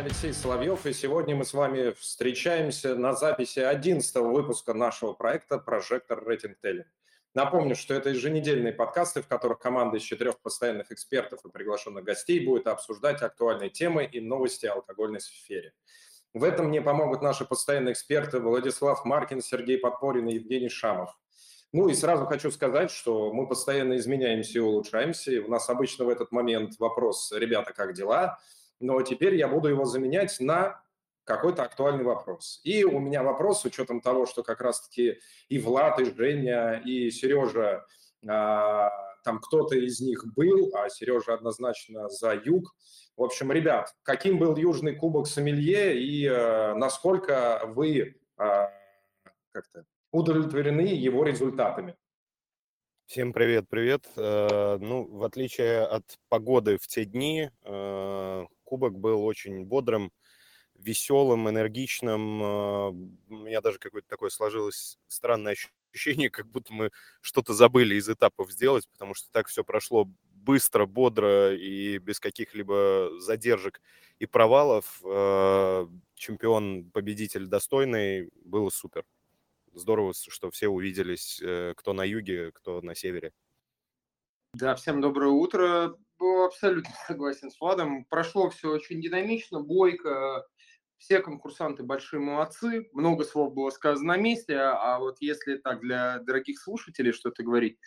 Алексей Соловьев, и сегодня мы с вами встречаемся на записи 11 выпуска нашего проекта «Прожектор Рейтинг Телли». Напомню, что это еженедельные подкасты, в которых команда из четырех постоянных экспертов и приглашенных гостей будет обсуждать актуальные темы и новости о алкогольной сфере. В этом мне помогут наши постоянные эксперты Владислав Маркин, Сергей Подпорин и Евгений Шамов. Ну и сразу хочу сказать, что мы постоянно изменяемся и улучшаемся. И у нас обычно в этот момент вопрос «Ребята, как дела?», но теперь я буду его заменять на какой-то актуальный вопрос. И у меня вопрос с учетом того, что как раз-таки и Влад, и Женя, и Сережа, а, там кто-то из них был, а Сережа однозначно за юг. В общем, ребят, каким был Южный Кубок Сомелье и а, насколько вы а, как-то удовлетворены его результатами? Всем привет, привет. Э, ну, в отличие от погоды в те дни, э, кубок был очень бодрым, веселым, энергичным. Э, у меня даже какое-то такое сложилось странное ощущение, как будто мы что-то забыли из этапов сделать, потому что так все прошло быстро, бодро и без каких-либо задержек и провалов. Чемпион, победитель достойный, было супер. Здорово, что все увиделись, э, кто на юге, кто на севере. Да, всем доброе утро. Абсолютно согласен с Владом. Прошло все очень динамично, бойко. Все конкурсанты большие молодцы. Много слов было сказано на месте. А вот если так для дорогих слушателей что-то говорить,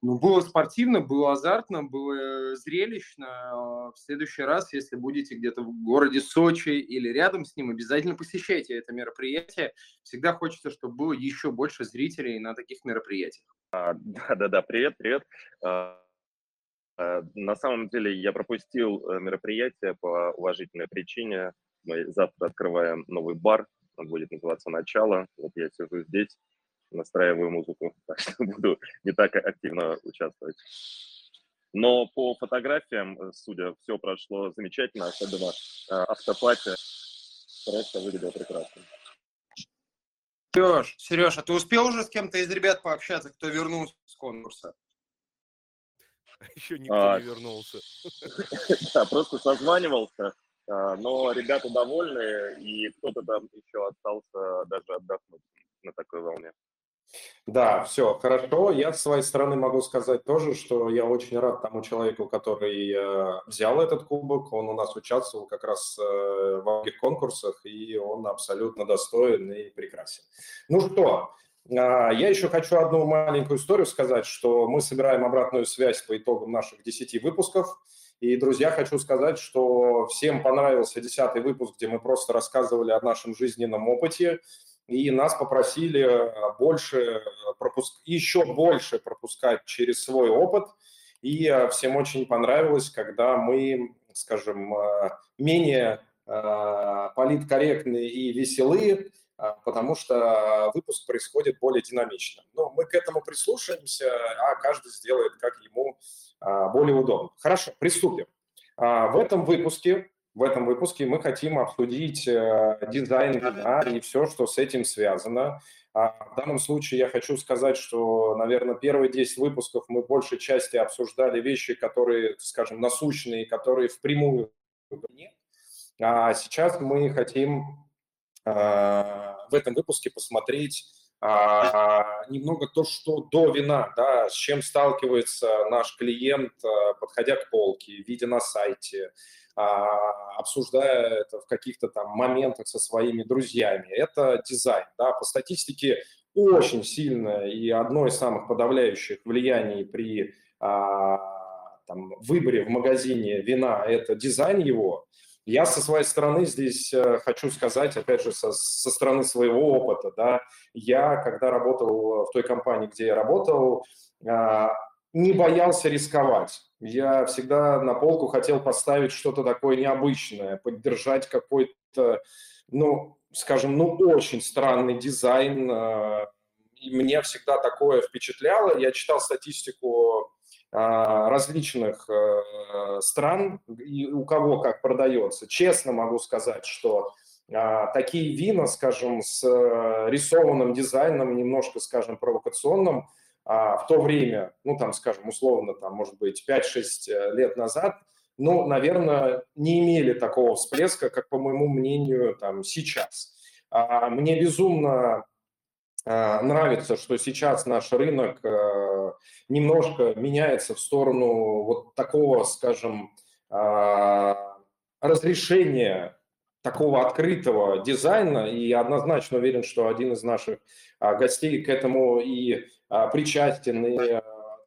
ну, было спортивно, было азартно, было зрелищно. В следующий раз, если будете где-то в городе Сочи или рядом с ним, обязательно посещайте это мероприятие. Всегда хочется, чтобы было еще больше зрителей на таких мероприятиях. Да-да-да, привет, привет. А, на самом деле я пропустил э, мероприятие по уважительной причине. Мы завтра открываем новый бар, он будет называться «Начало». Вот я сижу здесь, настраиваю музыку, так что буду не так активно участвовать. Но по фотографиям, э, судя, все прошло замечательно, особенно э, автопати. Просто выглядело прекрасно. Сереж, Сереж, а ты успел уже с кем-то из ребят пообщаться, кто вернулся с конкурса? Еще никто а, не вернулся. Да, просто созванивался, а, но ребята довольны, и кто-то там еще остался даже отдохнуть на такой волне. Да, все, хорошо. Я с своей стороны могу сказать тоже, что я очень рад тому человеку, который э, взял этот кубок. Он у нас участвовал как раз э, в многих конкурсах, и он абсолютно достоин и прекрасен. Ну что, я еще хочу одну маленькую историю сказать, что мы собираем обратную связь по итогам наших 10 выпусков. И, друзья, хочу сказать, что всем понравился 10 выпуск, где мы просто рассказывали о нашем жизненном опыте и нас попросили э, больше э, пропуск... еще больше пропускать через свой опыт. И э, всем очень понравилось, когда мы, скажем, менее политкорректные и веселые, потому что выпуск происходит более динамично. Но мы к этому прислушаемся, а каждый сделает, как ему более удобно. Хорошо, приступим. В этом выпуске в этом выпуске мы хотим обсудить э, дизайн вина и все, что с этим связано. А в данном случае я хочу сказать, что, наверное, первые 10 выпусков мы в большей части обсуждали вещи, которые, скажем, насущные, которые впрямую нет. А сейчас мы хотим а, в этом выпуске посмотреть а, немного то, что до вина, да, с чем сталкивается наш клиент, а, подходя к полке, видя на сайте, а, обсуждая это в каких-то там моментах со своими друзьями. Это дизайн. Да? По статистике очень сильное и одно из самых подавляющих влияний при а, там, выборе в магазине вина – это дизайн его. Я со своей стороны здесь э, хочу сказать, опять же, со, со стороны своего опыта, да, я, когда работал в той компании, где я работал, а, не боялся рисковать. Я всегда на полку хотел поставить что-то такое необычное, поддержать какой-то, ну, скажем, ну, очень странный дизайн. Э, и мне всегда такое впечатляло. Я читал статистику э, различных э, стран и у кого как продается. Честно могу сказать, что такие вина, скажем, с рисованным дизайном, немножко, скажем, провокационным – а в то время, ну там, скажем, условно, там, может быть, 5-6 э, лет назад, ну, наверное, не имели такого всплеска, как, по моему мнению, там сейчас. А, мне безумно а, нравится, что сейчас наш рынок э, немножко меняется в сторону вот такого, скажем, а, разрешения такого открытого дизайна, и однозначно уверен, что один из наших гостей к этому и причастен, и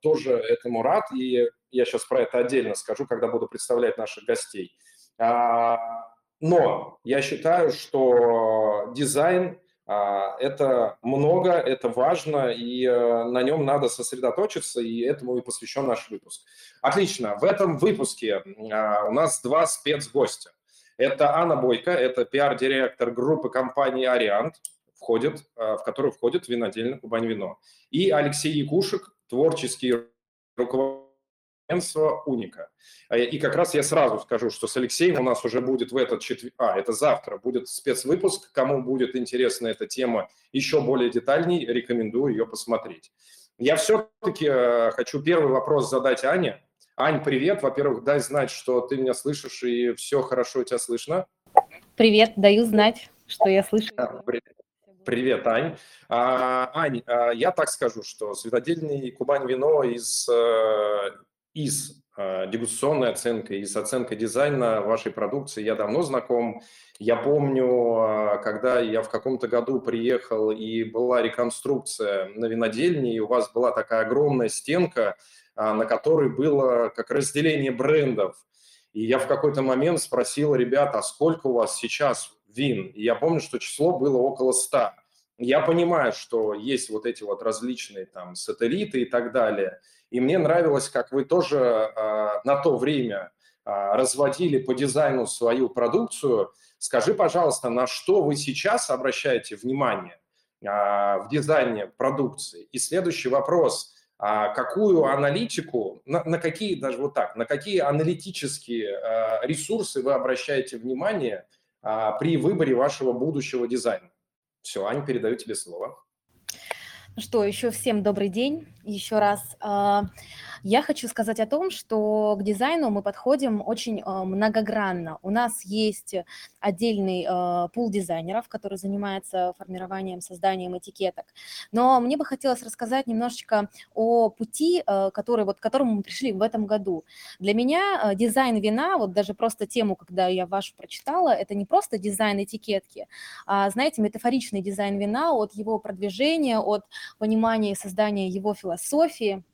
тоже этому рад, и я сейчас про это отдельно скажу, когда буду представлять наших гостей. Но я считаю, что дизайн а, это много, это важно, и э, на нем надо сосредоточиться, и этому и посвящен наш выпуск. Отлично. В этом выпуске а, у нас два спецгостя. Это Анна Бойко, это пиар-директор группы компании «Ариант», входит, а, в которую входит винодельня «Кубань Вино». И Алексей Якушек, творческий руководитель агентство Уника. А, и как раз я сразу скажу, что с Алексеем у нас уже будет в этот четверг, а, это завтра будет спецвыпуск. Кому будет интересна эта тема еще более детальней, рекомендую ее посмотреть. Я все-таки э, хочу первый вопрос задать Ане. Ань, привет. Во-первых, дай знать, что ты меня слышишь и все хорошо у тебя слышно. Привет, даю знать, что я слышу. Привет. Привет, Ань. А, Ань, а, я так скажу, что светодельный Кубань вино из э, и с э, дегустационной оценкой, и с оценкой дизайна вашей продукции я давно знаком. Я помню, э, когда я в каком-то году приехал, и была реконструкция на винодельне, и у вас была такая огромная стенка, э, на которой было как разделение брендов. И я в какой-то момент спросил ребят, а сколько у вас сейчас вин? И я помню, что число было около ста. Я понимаю, что есть вот эти вот различные там сателлиты и так далее – и мне нравилось, как вы тоже э, на то время э, разводили по дизайну свою продукцию. Скажи, пожалуйста, на что вы сейчас обращаете внимание э, в дизайне продукции? И следующий вопрос – а какую аналитику, на, на какие, даже вот так, на какие аналитические ресурсы вы обращаете внимание при выборе вашего будущего дизайна? Все, Ань, передаю тебе слово. Что, еще всем добрый день. Еще раз а, я хочу сказать о том, что к дизайну мы подходим очень а, многогранно. У нас есть отдельный а, пул дизайнеров, который занимается формированием, созданием этикеток. Но мне бы хотелось рассказать немножечко о пути, который, вот, к которому мы пришли в этом году. Для меня дизайн вина, вот даже просто тему, когда я вашу прочитала, это не просто дизайн этикетки, а, знаете, метафоричный дизайн вина от его продвижения, от понимания и создания его философии –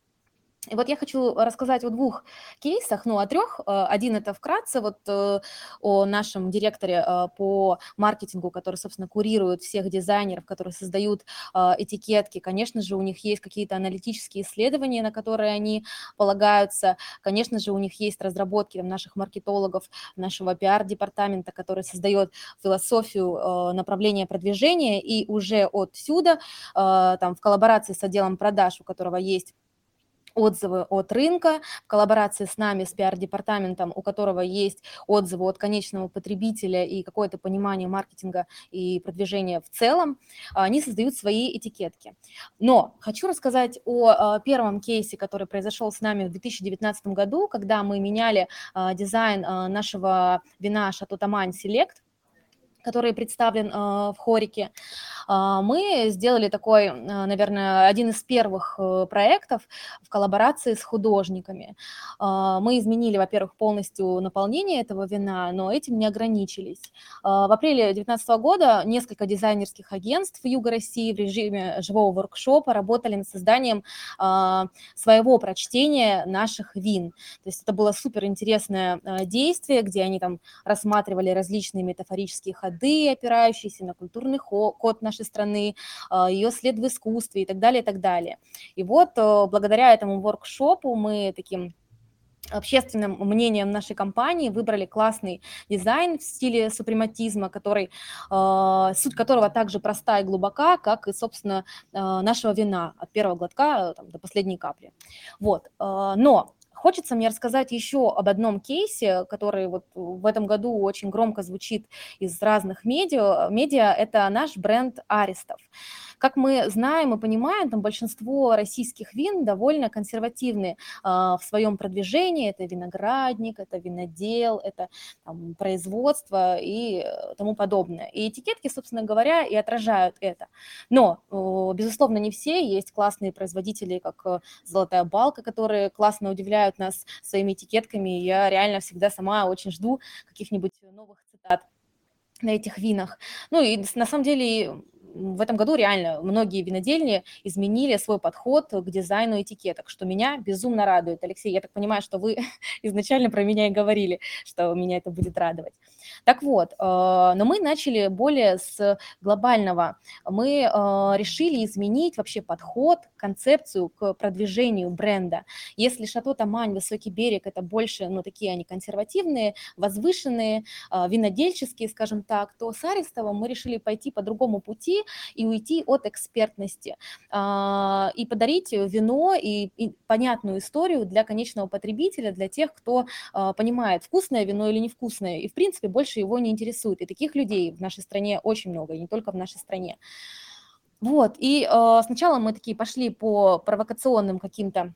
и вот я хочу рассказать о двух кейсах, ну, о трех. Э, один это вкратце вот э, о нашем директоре э, по маркетингу, который, собственно, курирует всех дизайнеров, которые создают этикетки. Конечно же, у них есть какие-то аналитические исследования, на которые они полагаются. Конечно же, у них есть разработки наших маркетологов, нашего пиар-департамента, который создает философию направления продвижения, и уже отсюда, там, в коллаборации с отделом продаж, у которого есть отзывы от рынка в коллаборации с нами, с пиар-департаментом, у которого есть отзывы от конечного потребителя и какое-то понимание маркетинга и продвижения в целом, они создают свои этикетки. Но хочу рассказать о а, первом кейсе, который произошел с нами в 2019 году, когда мы меняли а, дизайн а, нашего вина Шато Тамань Селект который представлен э, в хорике, э, мы сделали такой, э, наверное, один из первых э, проектов в коллаборации с художниками. Э, мы изменили, во-первых, полностью наполнение этого вина, но этим не ограничились. Э, в апреле 2019 года несколько дизайнерских агентств Юга России в режиме живого воркшопа работали над созданием своего прочтения наших вин. То есть это было супер интересное э, действие, где они там рассматривали различные метафорические ходы, ходы, опирающиеся на культурный код нашей страны, а, ее след в искусстве и так далее, и так далее. И вот э, благодаря этому воркшопу мы таким общественным мнением нашей компании выбрали классный дизайн в стиле супрематизма, который, э, суть которого также проста и глубока, как и, собственно, э, нашего вина от первого глотка там, до последней капли. Вот. Э, но Хочется мне рассказать еще об одном кейсе, который вот в этом году очень громко звучит из разных медиа. Медиа – это наш бренд Аристов Как мы знаем и понимаем, там большинство российских вин довольно консервативны в своем продвижении. Это виноградник, это винодел, это там, производство и тому подобное. И этикетки, собственно говоря, и отражают это. Но, безусловно, не все. Есть классные производители, как «Золотая балка», которые классно удивляют нас своими этикетками. Я реально всегда сама очень жду каких-нибудь новых цитат на этих винах. Ну и на самом деле в этом году реально многие винодельни изменили свой подход к дизайну этикеток, что меня безумно радует. Алексей, я так понимаю, что вы изначально про меня и говорили, что меня это будет радовать. Так вот, э, но мы начали более с глобального. Мы э, решили изменить вообще подход, концепцию к продвижению бренда. Если Шато Тамань, Высокий берег, это больше, ну, такие они консервативные, возвышенные, э, винодельческие, скажем так, то с Арестовым мы решили пойти по другому пути и уйти от экспертности и подарить вино и понятную историю для конечного потребителя, для тех, кто понимает, вкусное вино или невкусное. И, в принципе, больше его не интересует. И таких людей в нашей стране очень много, и не только в нашей стране. Вот, и э, сначала мы такие пошли по провокационным каким-то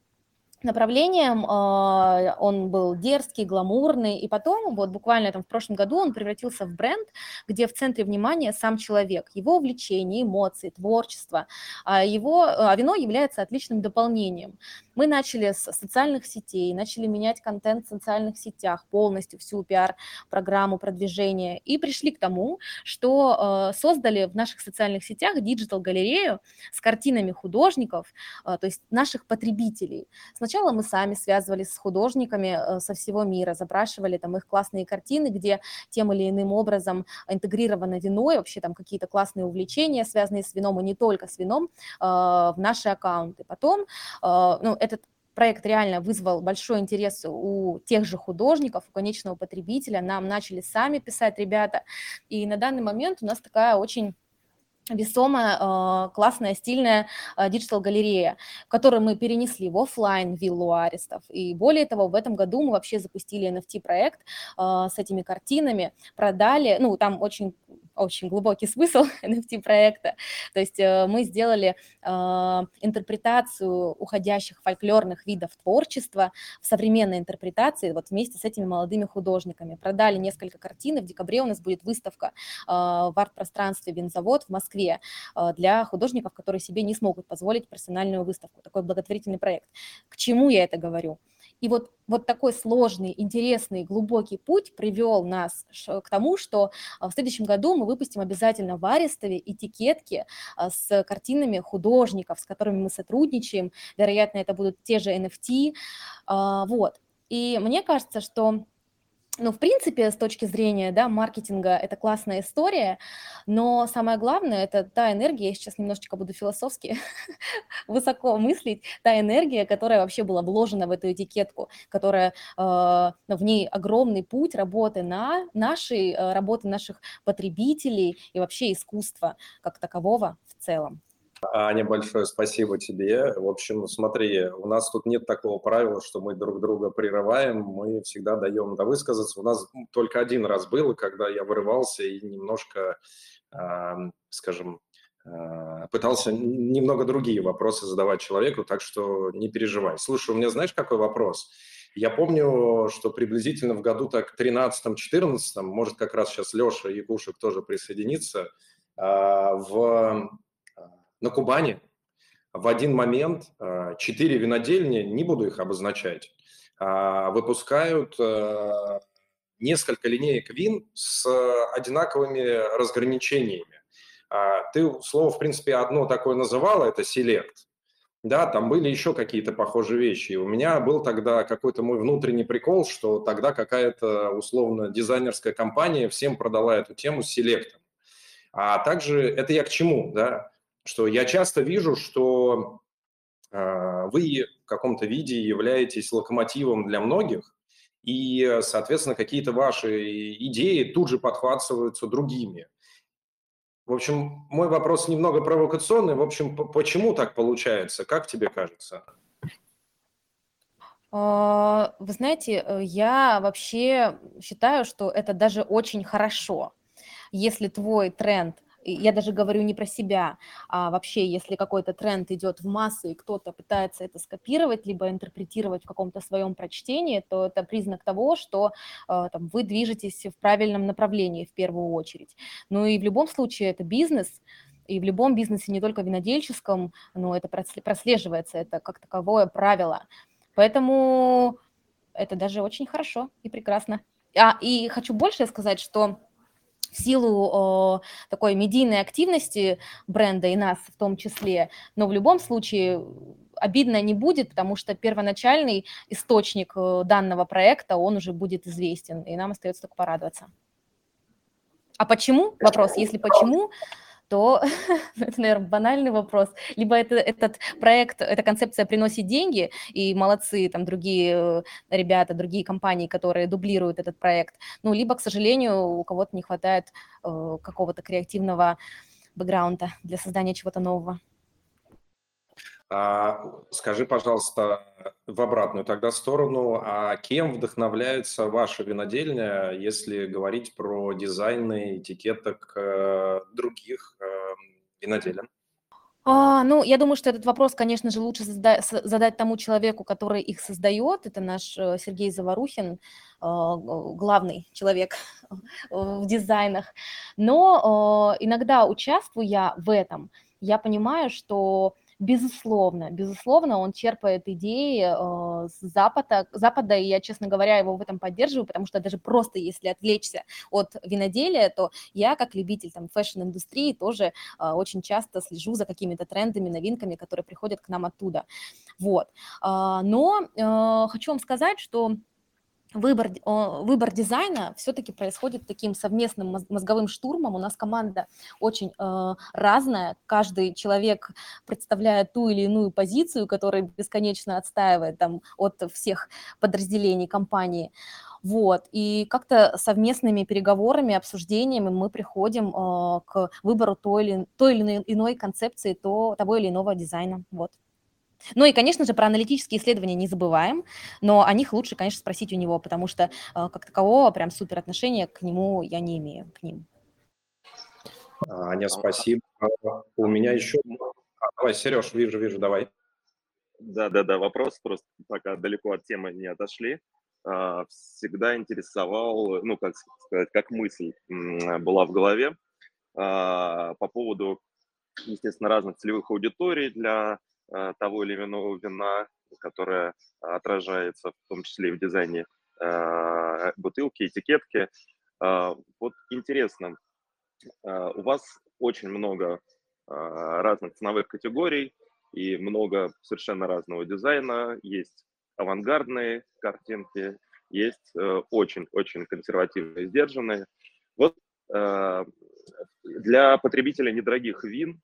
направлением, а, он был дерзкий, гламурный, и потом, вот буквально там в прошлом году он превратился в бренд, где в центре внимания сам человек, его увлечения, эмоции, творчество, а его, а вино является отличным дополнением. Мы начали с социальных сетей, начали менять контент в социальных сетях, полностью всю пиар-программу продвижения, и пришли к тому, что э, создали в наших социальных сетях digital-галерею с картинами художников, то есть наших потребителей. Сначала мы сами связывались с художниками э, со всего мира, запрашивали там их классные картины, где тем или иным образом интегрировано вино и вообще там какие-то классные увлечения, связанные с вином и не только с вином, э, в наши аккаунты. Потом, э, ну, этот проект реально вызвал большой интерес у тех же художников, у конечного потребителя. Нам начали сами писать ребята. И на данный момент у нас такая очень весомая, а, классная, стильная а, digital-галерея, которую мы перенесли в офлайн виллу Аристов. И более того, в этом году мы вообще запустили NFT-проект а, с этими картинами, продали, ну, там очень очень глубокий смысл NFT-проекта. То есть э, мы сделали э, интерпретацию уходящих фольклорных видов творчества в современной интерпретации вот вместе с этими молодыми художниками. Продали несколько картин, и в декабре у нас будет выставка э, в арт-пространстве «Винзавод» в Москве для художников, которые себе не смогут позволить персональную выставку. Такой благотворительный проект. К чему я это говорю? И вот, вот такой сложный, интересный, глубокий путь привел нас к тому, что а, в следующем году мы выпустим обязательно в Арестове этикетки а, с картинами художников, с которыми мы сотрудничаем. Вероятно, это будут те же NFT. А, вот. И мне кажется, что ну, в принципе, с точки зрения да, маркетинга, это классная история, но самое главное, это та энергия, я сейчас немножечко буду философски высоко мыслить, та энергия, которая вообще была вложена в эту этикетку, которая, э, в ней огромный путь работы на нашей, э, работы наших потребителей и вообще искусства как такового в целом. Аня, большое спасибо тебе. В общем, смотри, у нас тут нет такого правила, что мы друг друга прерываем, мы всегда даем да высказаться. У нас только один раз было, когда я вырывался и немножко, э, скажем, э, пытался немного другие вопросы задавать человеку, так что не переживай. Слушай, у меня знаешь, какой вопрос? Я помню, что приблизительно в году так 13-14, может, как раз сейчас Леша Якушек тоже присоединится, э, в на Кубани в один момент а, четыре винодельни, не буду их обозначать, а, выпускают а, несколько линеек вин с одинаковыми разграничениями. Ты слово, в принципе, одно такое называла, это селект. Да, там были еще какие-то похожие вещи. И у меня был тогда какой-то мой внутренний прикол, что тогда какая-то условно дизайнерская компания всем продала эту тему с селектом. А также это я к чему, да? Что я часто вижу, что э, вы в каком-то виде являетесь локомотивом для многих, и, соответственно, какие-то ваши идеи тут же подхватываются другими. В общем, мой вопрос немного провокационный. В общем, почему так получается? Как тебе кажется? А, вы знаете, э, я вообще считаю, что это даже очень хорошо, если твой тренд я даже говорю не про себя, а вообще, если какой-то тренд идет в массы, и кто-то пытается это скопировать, либо интерпретировать в каком-то своем прочтении, то это признак того, что э, там, вы движетесь в правильном направлении в первую очередь. Ну и в любом случае это бизнес, и в любом бизнесе, не только винодельческом, но это прослеживается, это как таковое правило. Поэтому это даже очень хорошо и прекрасно. А, и хочу больше сказать, что в силу э, такой медийной активности бренда и нас в том числе, но в любом случае обидно не будет, потому что первоначальный источник данного проекта, он уже будет известен, и нам остается только порадоваться. А почему? Вопрос, если почему, то это, наверное, банальный вопрос. Либо это, этот проект, эта концепция приносит деньги, и молодцы там другие э, ребята, другие компании, которые дублируют этот проект. Ну, либо, к сожалению, у кого-то не хватает э, какого-то креативного бэкграунда для создания чего-то нового. А, скажи, пожалуйста, в обратную тогда сторону, а кем вдохновляется ваша винодельня, если говорить про дизайны этикеток э, других э, виноделин? А, ну, я думаю, что этот вопрос, конечно же, лучше задать, задать тому человеку, который их создает. Это наш э, Сергей Заварухин, э, главный человек в дизайнах. Но э, иногда участвуя в этом, я понимаю, что Безусловно, безусловно, он черпает идеи э, с Запада, Запада, и я, честно говоря, его в этом поддерживаю, потому что даже просто если отвлечься от виноделия, то я, как любитель там fashion-индустрии, тоже э, очень часто слежу за какими-то трендами, новинками, которые приходят к нам оттуда. Вот. Э, но э, хочу вам сказать, что выбор, выбор дизайна все-таки происходит таким совместным мозговым штурмом. У нас команда очень э, разная, каждый человек представляет ту или иную позицию, которая бесконечно отстаивает там, от всех подразделений компании. Вот. И как-то совместными переговорами, обсуждениями мы приходим э, к выбору той или, той или иной концепции то, того или иного дизайна. Вот. Ну и, конечно же, про аналитические исследования не забываем, но о них лучше, конечно, спросить у него, потому что э, как такового прям супер отношения к нему я не имею, к ним. Аня, спасибо. У меня еще... А, давай, Сереж, вижу, вижу, давай. Да-да-да, вопрос просто пока далеко от темы не отошли. А, всегда интересовал, ну, как сказать, как мысль была в голове а, по поводу, естественно, разных целевых аудиторий для того или иного вина, которое отражается в том числе и в дизайне э, бутылки, этикетки. Э, вот интересно, у вас очень много разных ценовых категорий и много совершенно разного дизайна. Есть авангардные картинки, есть очень-очень консервативные, сдержанные. Вот для потребителя недорогих вин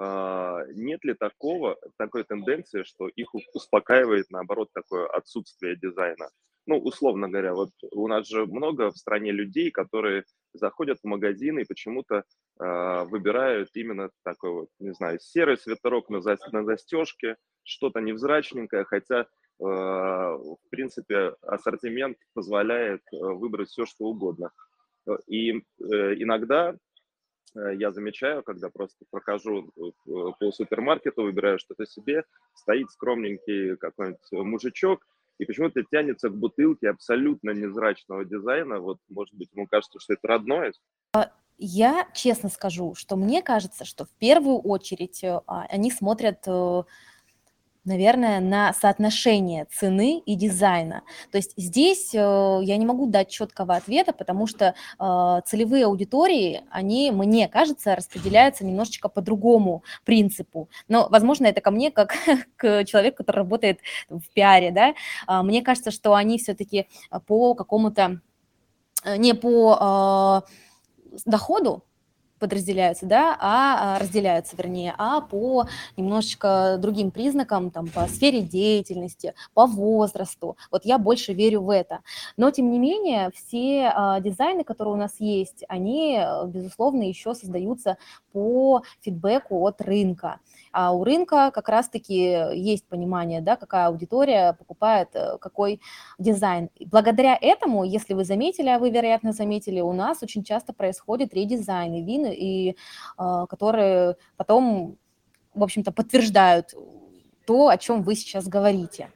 нет ли такого, такой тенденции, что их успокаивает, наоборот, такое отсутствие дизайна? Ну, условно говоря, вот у нас же много в стране людей, которые заходят в магазин и почему-то э, выбирают именно такой вот, не знаю, серый свитерок на, за, на застежке, что-то невзрачненькое, хотя, э, в принципе, ассортимент позволяет э, выбрать все, что угодно. И э, иногда Э, я замечаю, когда просто прохожу э, по супермаркету, выбираю что-то себе, стоит скромненький какой-нибудь мужичок, и почему-то тянется к бутылке абсолютно незрачного дизайна. Вот, может быть, ему кажется, что это родное. А, я честно скажу, что мне кажется, что в первую очередь э, а, они смотрят наверное, на соотношение цены и дизайна. То есть здесь э, я не могу дать четкого ответа, потому что э, целевые аудитории, они, мне кажется, распределяются немножечко по другому принципу. Но, возможно, это ко мне, как к человеку, который работает в пиаре, да. А, мне кажется, что они все-таки по какому-то, э, не по доходу, подразделяются, да, а, а разделяются, вернее, а по немножечко другим признакам, там, по сфере деятельности, по возрасту. Вот я больше верю в это. Но, тем не менее, все а, дизайны, которые у нас есть, они, безусловно, еще создаются по фидбэку от рынка. А у рынка как раз-таки есть понимание, да, какая аудитория покупает э, какой дизайн. Благодаря этому, если вы заметили, а вы, вероятно, заметили, у нас очень часто происходит редизайн и вины, и, э, которые потом, в общем-то, подтверждают то, о чем вы сейчас говорите.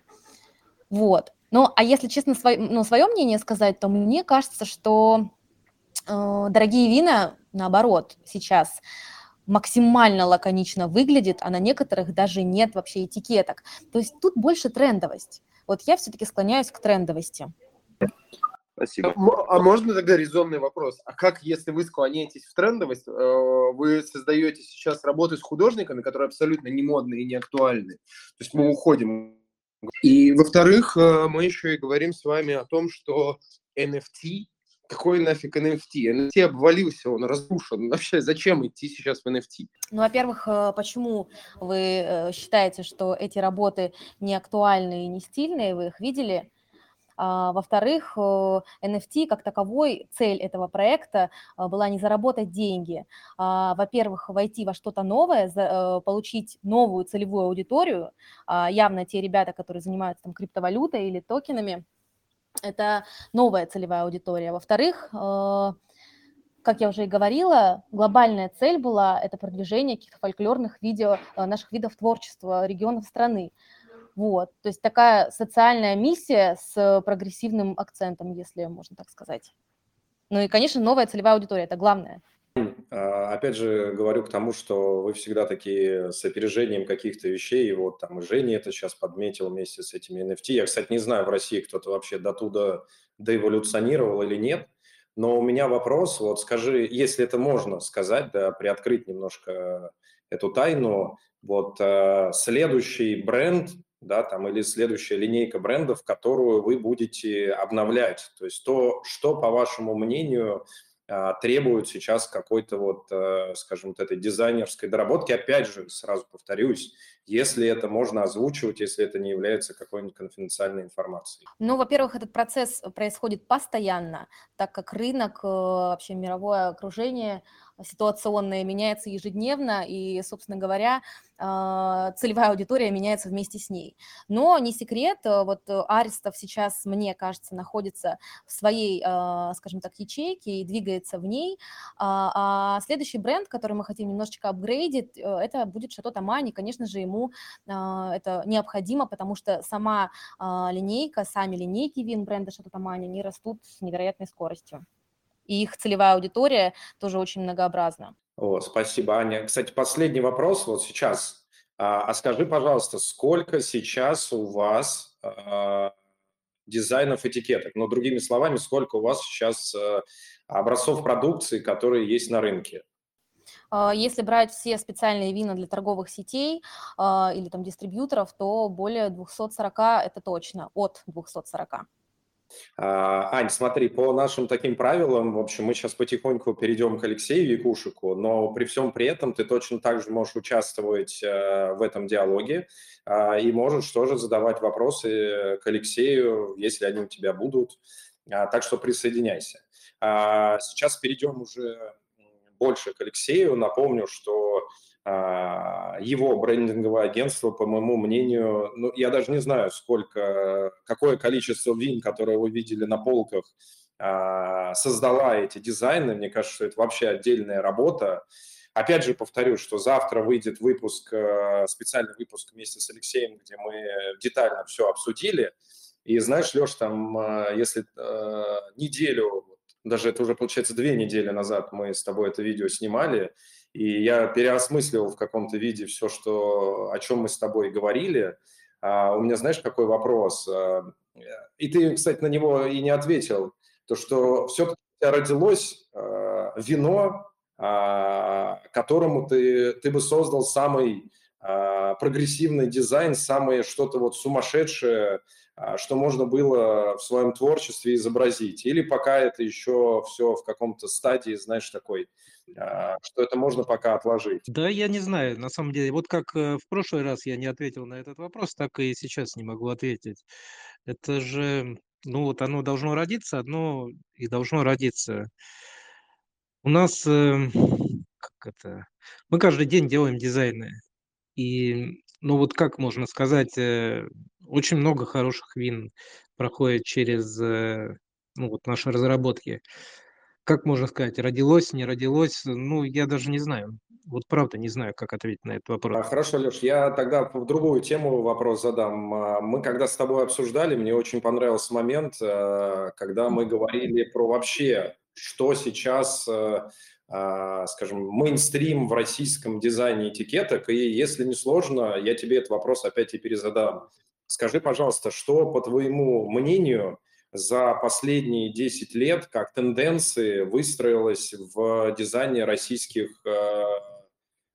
Вот. Ну, а если честно, свое, ну, свое мнение сказать, то мне кажется, что э, дорогие вина, наоборот, сейчас максимально лаконично выглядит, а на некоторых даже нет вообще этикеток. То есть тут больше трендовость. Вот я все-таки склоняюсь к трендовости. Спасибо. А можно тогда резонный вопрос? А как, если вы склоняетесь в трендовость, э, вы создаете сейчас работы с художниками, которые абсолютно не модные и не актуальны? То есть мы уходим. И, во-вторых, э, мы еще и говорим с вами о том, что NFT какой нафиг NFT? NFT обвалился, он разрушен. Вообще, зачем идти сейчас в NFT? Ну, во-первых, э, почему вы э, считаете, что эти работы не актуальны и не стильные? Вы их видели? А, во-вторых, NFT как таковой, цель этого проекта была не заработать деньги, а, во-первых, войти во что-то новое, получить новую целевую аудиторию, а, явно те ребята, которые занимаются там криптовалютой или токенами, это новая целевая аудитория. Во-вторых, э, как я уже и говорила, глобальная цель была это продвижение каких-то фольклорных видео, э, наших видов творчества регионов страны. Вот, то есть такая социальная миссия с прогрессивным акцентом, если можно так сказать. Ну и, конечно, новая целевая аудитория, это главное. А, опять же, говорю к тому, что вы всегда такие с опережением каких-то вещей, и вот там и Женя это сейчас подметил вместе с этими NFT. Я, кстати, не знаю, в России кто-то вообще до туда доэволюционировал или нет, но у меня вопрос, вот скажи, если это можно сказать, да, приоткрыть немножко эту тайну, вот э, следующий бренд, да, там, или следующая линейка брендов, которую вы будете обновлять, то есть то, что, по вашему мнению, требуют сейчас какой-то вот, э, скажем, вот этой дизайнерской доработки. Опять же, сразу повторюсь, если это можно озвучивать, если это не является какой-нибудь конфиденциальной информацией? Ну, во-первых, этот процесс происходит постоянно, так как рынок, э, вообще мировое окружение ситуационное меняется ежедневно, и, собственно говоря, а, целевая аудитория меняется вместе с ней. Но не секрет, э, вот Аристов сейчас, мне кажется, находится в своей, а, скажем так, ячейке и двигается в ней, а, а следующий бренд, который мы хотим немножечко апгрейдить, э, это будет Шато Тамани, конечно же, ему это необходимо, потому что сама линейка, сами линейки вин бренда Шато Тамани, они растут с невероятной скоростью и их целевая аудитория тоже очень многообразна. О, спасибо, Аня. Кстати, последний вопрос вот сейчас. А, а скажи, пожалуйста, сколько сейчас у вас а, дизайнов этикеток? Ну, другими словами, сколько у вас сейчас а, образцов продукции, которые есть на рынке? А, если брать все специальные вина для торговых сетей а, или там дистрибьюторов, то более 240 это точно, от 240. А, Ань, смотри, по нашим таким правилам, в общем, мы сейчас потихоньку перейдем к Алексею Якушику, но при всем при этом ты точно так же можешь участвовать э, в этом диалоге а, и можешь тоже задавать вопросы к Алексею, если они у тебя будут. А, так что присоединяйся. Сейчас перейдем уже больше к Алексею. Напомню, что его брендинговое агентство, по моему мнению, ну, я даже не знаю, сколько, какое количество вин, которые вы видели на полках, а, создала эти дизайны. Мне кажется, что это вообще отдельная работа. Опять же повторю, что завтра выйдет выпуск, э, специальный выпуск вместе с Алексеем, где мы детально все обсудили. И знаешь, Леш, там, э, если э, неделю, даже это уже получается две недели назад мы с тобой это видео снимали, и я переосмыслил в каком-то виде все, что, о чем мы с тобой говорили. А у меня, знаешь, какой вопрос? А, и ты, кстати, на него и не ответил. То, что все-таки родилось а, вино, а, которому ты, ты бы создал самый прогрессивный дизайн, самое что-то вот сумасшедшее, что можно было в своем творчестве изобразить. Или пока это еще все в каком-то стадии, знаешь, такой а, что это можно пока отложить? Да, я не знаю, на самом деле. Вот как э, в прошлый раз я не ответил на этот вопрос, так и сейчас не могу ответить. Это же, ну вот оно должно родиться, одно и должно родиться. У нас, э, как это, мы каждый день делаем дизайны. И, ну вот как можно сказать, э, очень много хороших вин проходит через э, ну, вот наши разработки. Как можно сказать, родилось, не родилось, ну, я даже не знаю. Вот правда не знаю, как ответить на этот вопрос. А, хорошо, Леш, я тогда в другую тему вопрос задам. А, мы когда с тобой обсуждали, мне очень понравился момент, э, когда мы говорили про вообще, что сейчас, скажем, мейнстрим в российском дизайне этикеток. И если не сложно, я тебе этот вопрос опять и перезадам. Скажи, пожалуйста, что, по твоему мнению, за последние 10 лет как тенденции выстроилась в дизайне российских э,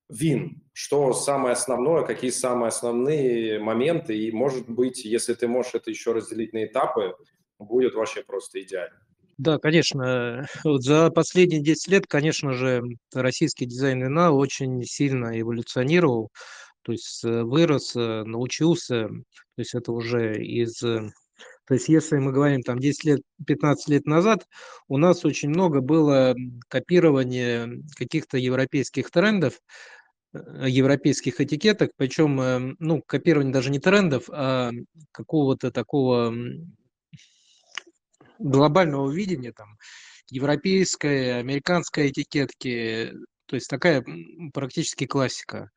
вин? Что самое основное, какие самые основные моменты? И, может быть, если ты можешь это еще разделить на этапы, будет вообще просто идеально. Да, конечно. Вот за последние 10 лет, конечно же, российский дизайн вина очень сильно эволюционировал, то есть э, вырос, э, научился, то есть это уже из то есть если мы говорим там 10 лет, 15 лет назад, у нас очень много было копирования каких-то европейских трендов, э, европейских этикеток, причем, ну, копирование даже не трендов, а какого-то такого глобального видения, там, европейской, американской этикетки, то есть такая практически классика.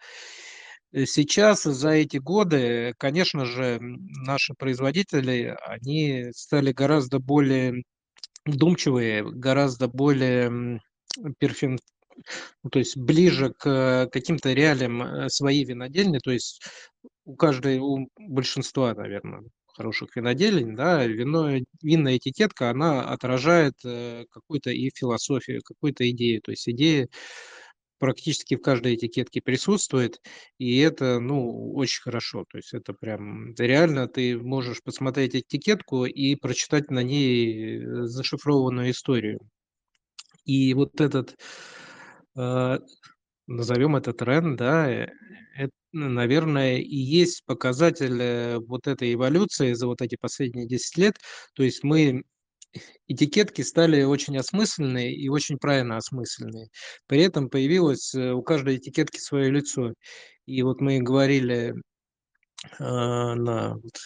Э, сейчас за эти годы, конечно же, наши производители, они стали гораздо более вдумчивые, гораздо более перфин, ну, то есть ближе к каким-то реалиям э, своей винодельни, то есть у каждой, у большинства, наверное, хороших виноделин, да, вино, винная этикетка, она отражает э, какую-то и философию, какую-то идею, то есть идеи практически в каждой этикетке присутствует, и это, ну, очень хорошо. То есть это прям реально ты можешь посмотреть этикетку и прочитать на ней э, зашифрованную историю. И вот этот, э, назовем это тренд, да, это, наверное, и есть показатель э, вот этой эволюции за вот эти последние 10 лет. То есть мы этикетки стали очень осмысленные и очень правильно осмысленные. При этом появилось э, у каждой этикетки свое лицо. И вот мы говорили э, на вот,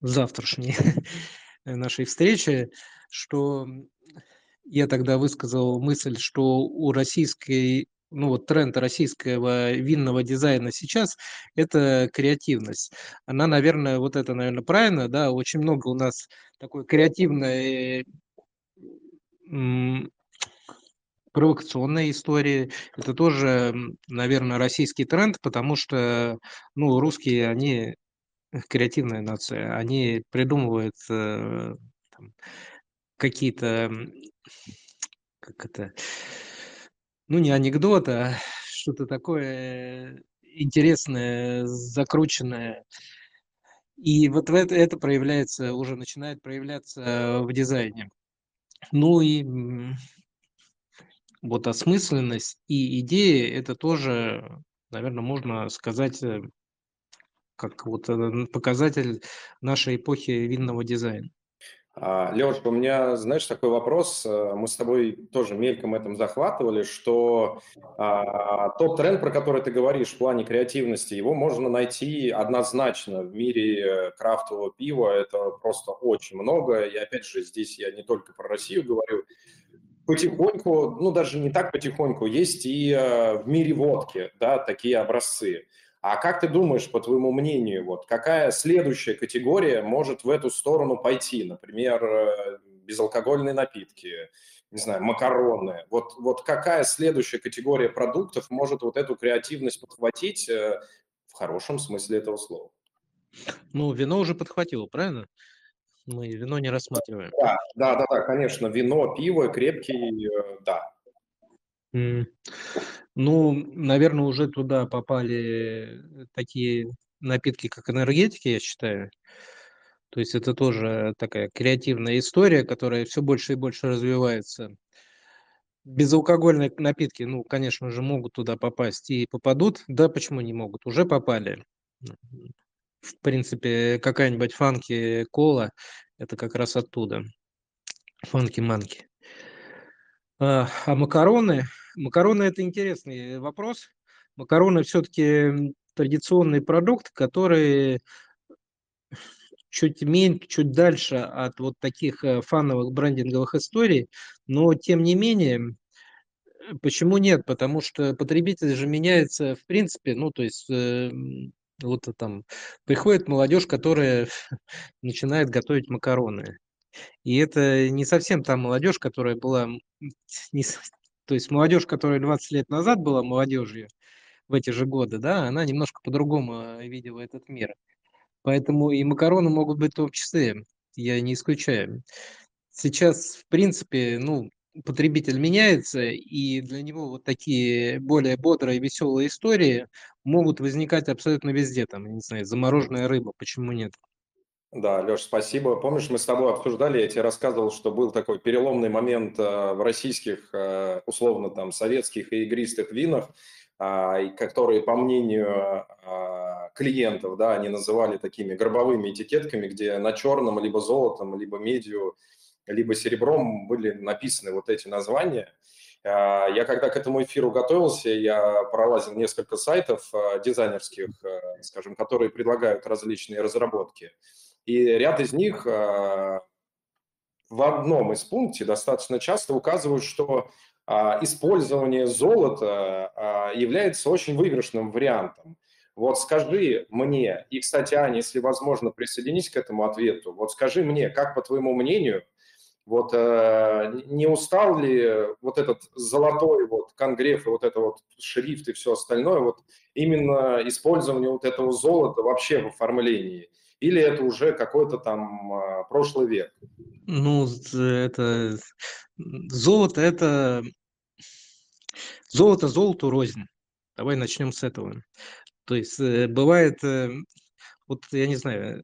завтрашней нашей встрече, что я тогда высказал мысль, что у российской ну вот тренд российского винного дизайна сейчас – это креативность. Она, наверное, вот это, наверное, правильно, да, очень много у нас такой креативной провокационной истории. Это тоже, наверное, российский тренд, потому что, ну, русские, они креативная нация, они придумывают э, какие-то, как это, ну, не анекдот, а что-то такое интересное, закрученное. И вот это, это проявляется, уже начинает проявляться в дизайне. Ну и вот осмысленность и идеи, это тоже, наверное, можно сказать, э, как вот э, показатель нашей эпохи винного дизайна. А, Леш, у меня, знаешь, такой вопрос. Э, мы с тобой тоже мельком этом захватывали, что а, тот тренд, про который ты говоришь в плане креативности, его можно найти однозначно в мире крафтового пива. Это просто очень много. И опять же, здесь я не только про Россию говорю. Потихоньку, ну даже не так потихоньку, есть и э, в мире водки, да, такие образцы. А как ты думаешь, по твоему мнению, вот какая следующая категория может в эту сторону пойти? Например, э, безалкогольные напитки, не знаю, макароны. Вот, вот какая следующая категория продуктов может вот эту креативность подхватить э, в хорошем смысле этого слова? Ну, вино уже подхватило, правильно? Мы вино не рассматриваем. Да, да, да, да конечно. Вино, пиво, крепкий, э, да. Ну, наверное, уже туда попали такие напитки, как энергетики, я считаю. То есть это тоже такая креативная история, которая все больше и больше развивается. Безалкогольные напитки, ну, конечно же, могут туда попасть и попадут. Да, почему не могут? Уже попали. В принципе, какая-нибудь фанки-кола, это как раз оттуда. Фанки-манки. А макароны, макароны – это интересный вопрос. Макароны все-таки традиционный продукт, который чуть меньше, чуть дальше от вот таких э, фановых брендинговых историй, но тем не менее, почему нет? Потому что потребитель же меняется в принципе, ну то есть э, вот там приходит молодежь, которая начинает готовить макароны. И это не совсем та молодежь, которая была, не, то есть молодежь, которая 20 лет назад была молодежью в эти же годы, да, она немножко по-другому э, видела этот мир. Поэтому и макароны могут быть в том числе, я не исключаю. Сейчас, в принципе, ну, потребитель меняется, и для него вот такие более бодрые, веселые истории могут возникать абсолютно везде. Там, не знаю, замороженная рыба, почему нет? Да, Леш, спасибо. Помнишь, мы с тобой обсуждали, я тебе рассказывал, что был такой переломный момент э, в российских, э, условно, там, советских и игристых винах, а, которые, по мнению а, клиентов, да, они называли такими гробовыми этикетками, где на черном либо золотом, либо медью, либо серебром были написаны вот эти названия. А, я когда к этому эфиру готовился, я пролазил несколько сайтов дизайнерских, скажем, которые предлагают различные разработки. И ряд из них в одном из пунктов достаточно часто указывают, что а, использование золота а, является очень выигрышным вариантом. Вот скажи мне, и, кстати, Аня, если возможно, присоединись к этому ответу, вот скажи мне, как по твоему мнению, вот не устал ли вот этот золотой вот конгреф и вот это вот шрифт и все остальное, вот именно использование вот этого золота вообще в оформлении? Или это уже какой-то там э, прошлый век? Ну, это золото – это Золото золоту рознь. Давай начнем с этого. То есть э, бывает, э, вот я не знаю, э,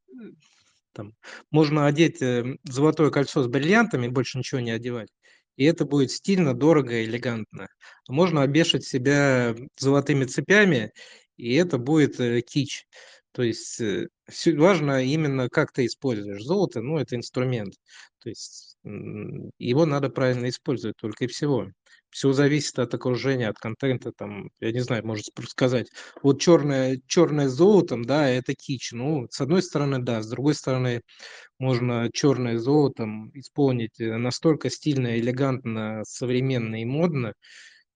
там, можно одеть золотое кольцо с бриллиантами, больше ничего не одевать, и это будет стильно, дорого, элегантно. Можно обешать себя золотыми цепями, и это будет кич. То есть важно именно, как ты используешь. Золото, ну, это инструмент. То есть его надо правильно использовать только и всего. Все зависит от окружения, от контента, там, я не знаю, может сказать, вот черное, черное с золотом, да, это кич. Ну, с одной стороны, да, с другой стороны, можно черное с золотом исполнить э, настолько стильно, элегантно, современно и модно,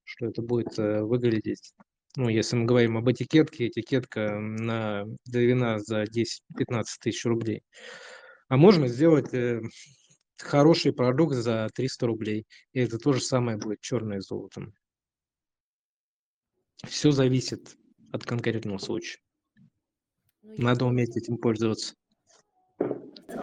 что это будет э, выглядеть ну, если мы говорим об этикетке, этикетка на для вина за 10-15 тысяч рублей. А можно сделать э, хороший продукт за 300 рублей. И это то же самое будет черное золотом. Все зависит от конкретного случая. Ну, Надо уметь этим пользоваться.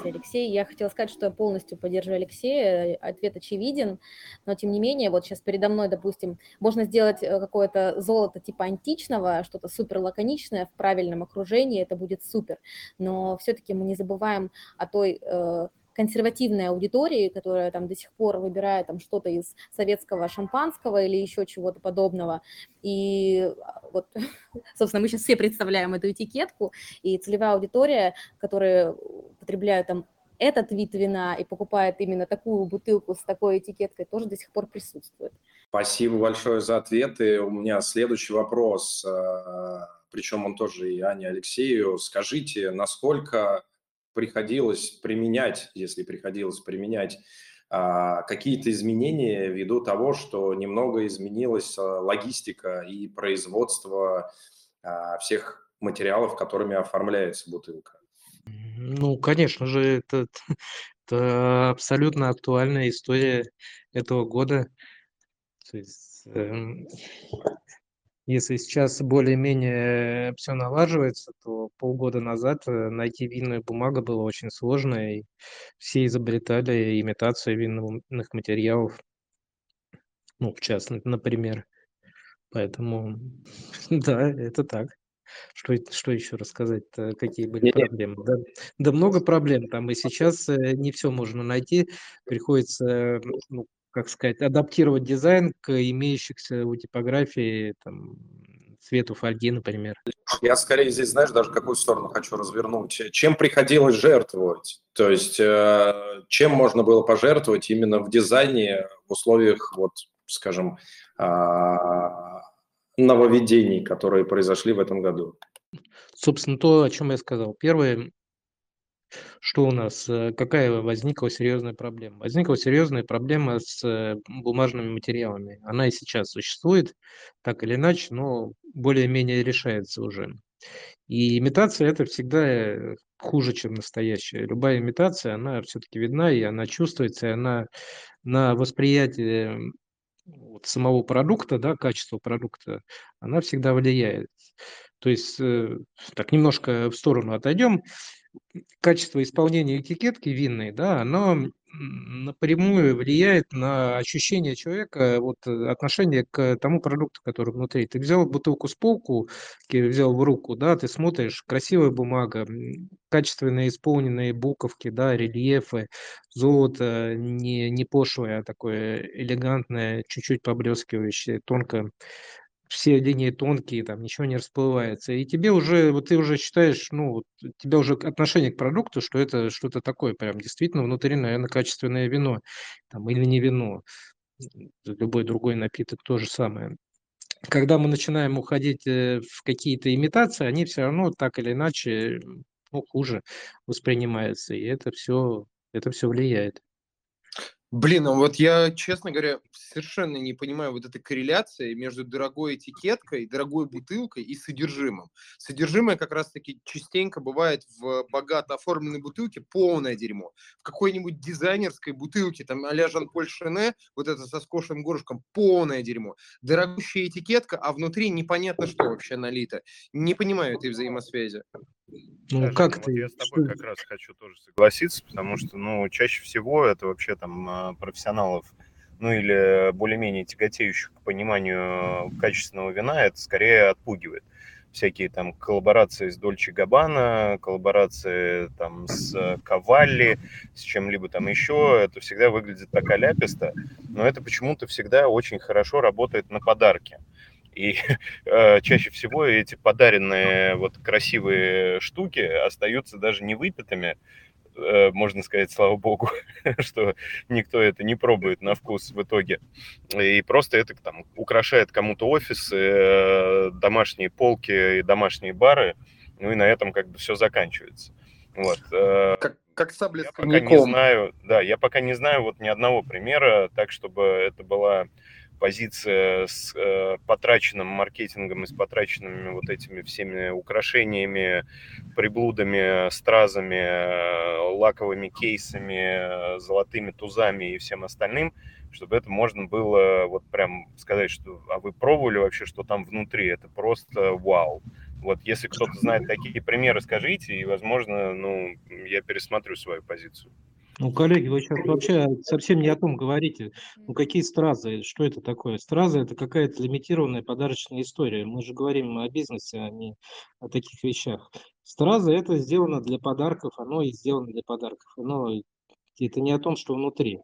Алексей. Я хотела сказать, что я полностью поддерживаю Алексея, ответ очевиден, но тем не менее, вот сейчас передо мной, допустим, можно сделать э, какое-то золото типа античного, что-то супер лаконичное в правильном окружении, это будет супер, но все-таки мы не забываем о той э, консервативной аудитории, которая там до сих пор выбирает там что-то из советского шампанского или еще чего-то подобного. И а, вот, собственно, мы сейчас все представляем эту этикетку, и целевая аудитория, которая потребляют там этот вид вина и покупает именно такую бутылку с такой этикеткой, тоже до сих пор присутствует. Спасибо большое за ответы. У меня следующий вопрос, а, причем он тоже и Ане Алексею. Скажите, насколько приходилось применять, если приходилось применять а, какие-то изменения ввиду того, что немного изменилась а, логистика и производство а, всех материалов, которыми оформляется бутылка. Ну, конечно же, это, это абсолютно актуальная история этого года. То есть, эм, если сейчас более-менее все налаживается, то полгода назад э, найти винную бумагу было очень сложно, и все изобретали имитацию винных материалов, ну, в частности, например. Поэтому, да, это так. Что, что еще рассказать? Какие были проблемы? Да, да много проблем там, и сейчас э, не все можно найти. Приходится ну, как сказать, адаптировать дизайн к имеющихся у типографии там, цвету фольги, например. Я скорее здесь, знаешь, даже какую сторону хочу развернуть. Чем приходилось жертвовать? То есть э, чем можно было пожертвовать именно в дизайне в условиях вот скажем, а, нововведений, которые произошли в этом году? Собственно, то, о чем я сказал. Первое, что у нас, э, какая возникла серьезная проблема? Возникла серьезная проблема с э, бумажными материалами. Она и сейчас существует, так или иначе, но более-менее решается уже. И имитация это всегда э, хуже, чем настоящая. Любая имитация, она все-таки видна, и она чувствуется, и она на восприятие вот самого продукта, да, качества продукта, она всегда влияет. То есть, так немножко в сторону отойдем, качество исполнения этикетки винной, да, оно напрямую влияет на ощущение человека, вот э, отношение к тому продукту, который внутри. Ты взял бутылку с полку, взял в руку, да, ты смотришь, красивая бумага, качественно исполненные буковки, да, рельефы, золото не, не пошлое, а такое элегантное, чуть-чуть поблескивающее, тонко все линии тонкие, там ничего не расплывается. И тебе уже, вот ты уже считаешь, ну, вот, у тебя уже отношение к продукту, что это что-то такое, прям действительно внутри, наверное, качественное вино, там, или не вино, любой другой напиток то же самое. Когда мы начинаем уходить э, в какие-то имитации, они все равно так или иначе ну, хуже воспринимаются, и это все, это все влияет. Блин, ну вот я, честно говоря, совершенно не понимаю вот этой корреляции между дорогой этикеткой, дорогой бутылкой и содержимым. Содержимое как раз-таки частенько бывает в богато оформленной бутылке полное дерьмо. В какой-нибудь дизайнерской бутылке, там а-ля Жан-Поль Шене, вот это со скошенным горлышком, полное дерьмо. Дорогущая этикетка, а внутри непонятно, что вообще налито. Не понимаю этой взаимосвязи. Ну, Даже, как ты? Я с тобой как раз хочу тоже согласиться, потому что, ну, чаще всего это вообще там а, профессионалов, ну, или более-менее тяготеющих к пониманию качественного вина, это скорее отпугивает. Всякие там коллаборации с Дольче Габбана, коллаборации там с Кавалли, с чем-либо там еще, это всегда выглядит так аляписто, но это почему-то всегда очень хорошо работает на подарки. И э, чаще всего эти подаренные вот красивые штуки остаются даже не выпитыми, э, можно сказать, слава богу, что никто это не пробует на вкус в итоге. И просто это там украшает кому-то офисы, э, домашние полки и домашние бары, ну и на этом как бы все заканчивается. Вот. Э, как, как сабля я пока не знаю, да, я пока не знаю вот ни одного примера, так чтобы это была позиция с э, потраченным маркетингом и с потраченными вот этими всеми украшениями, приблудами, стразами, э, лаковыми кейсами, э, золотыми тузами и всем остальным, чтобы это можно было вот прям сказать, что а вы пробовали вообще, что там внутри, это просто вау. Вот если кто-то знает такие примеры, скажите, и, возможно, ну, я пересмотрю свою позицию. Ну, коллеги, вы сейчас вообще совсем не о том говорите. Ну, какие стразы? Что это такое? Стразы – это какая-то лимитированная подарочная история. Мы же говорим о бизнесе, а не о таких вещах. Стразы – это сделано для подарков, оно и сделано для подарков. Оно, это не о том, что внутри.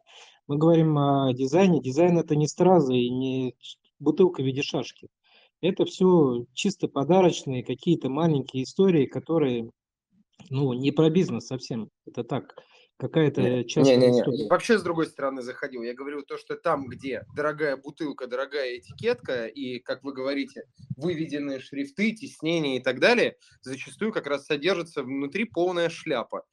Мы говорим о дизайне. Дизайн – это не стразы и не бутылка в виде шашки. Это все чисто подарочные какие-то маленькие истории, которые, ну, не про бизнес совсем. Это так – какая-то частная не, не, не. история. Вообще с другой стороны заходил. Я говорю то, что там, где дорогая бутылка, дорогая этикетка и, как вы говорите, выведенные шрифты, теснения и так далее, зачастую как раз содержится внутри полная шляпа.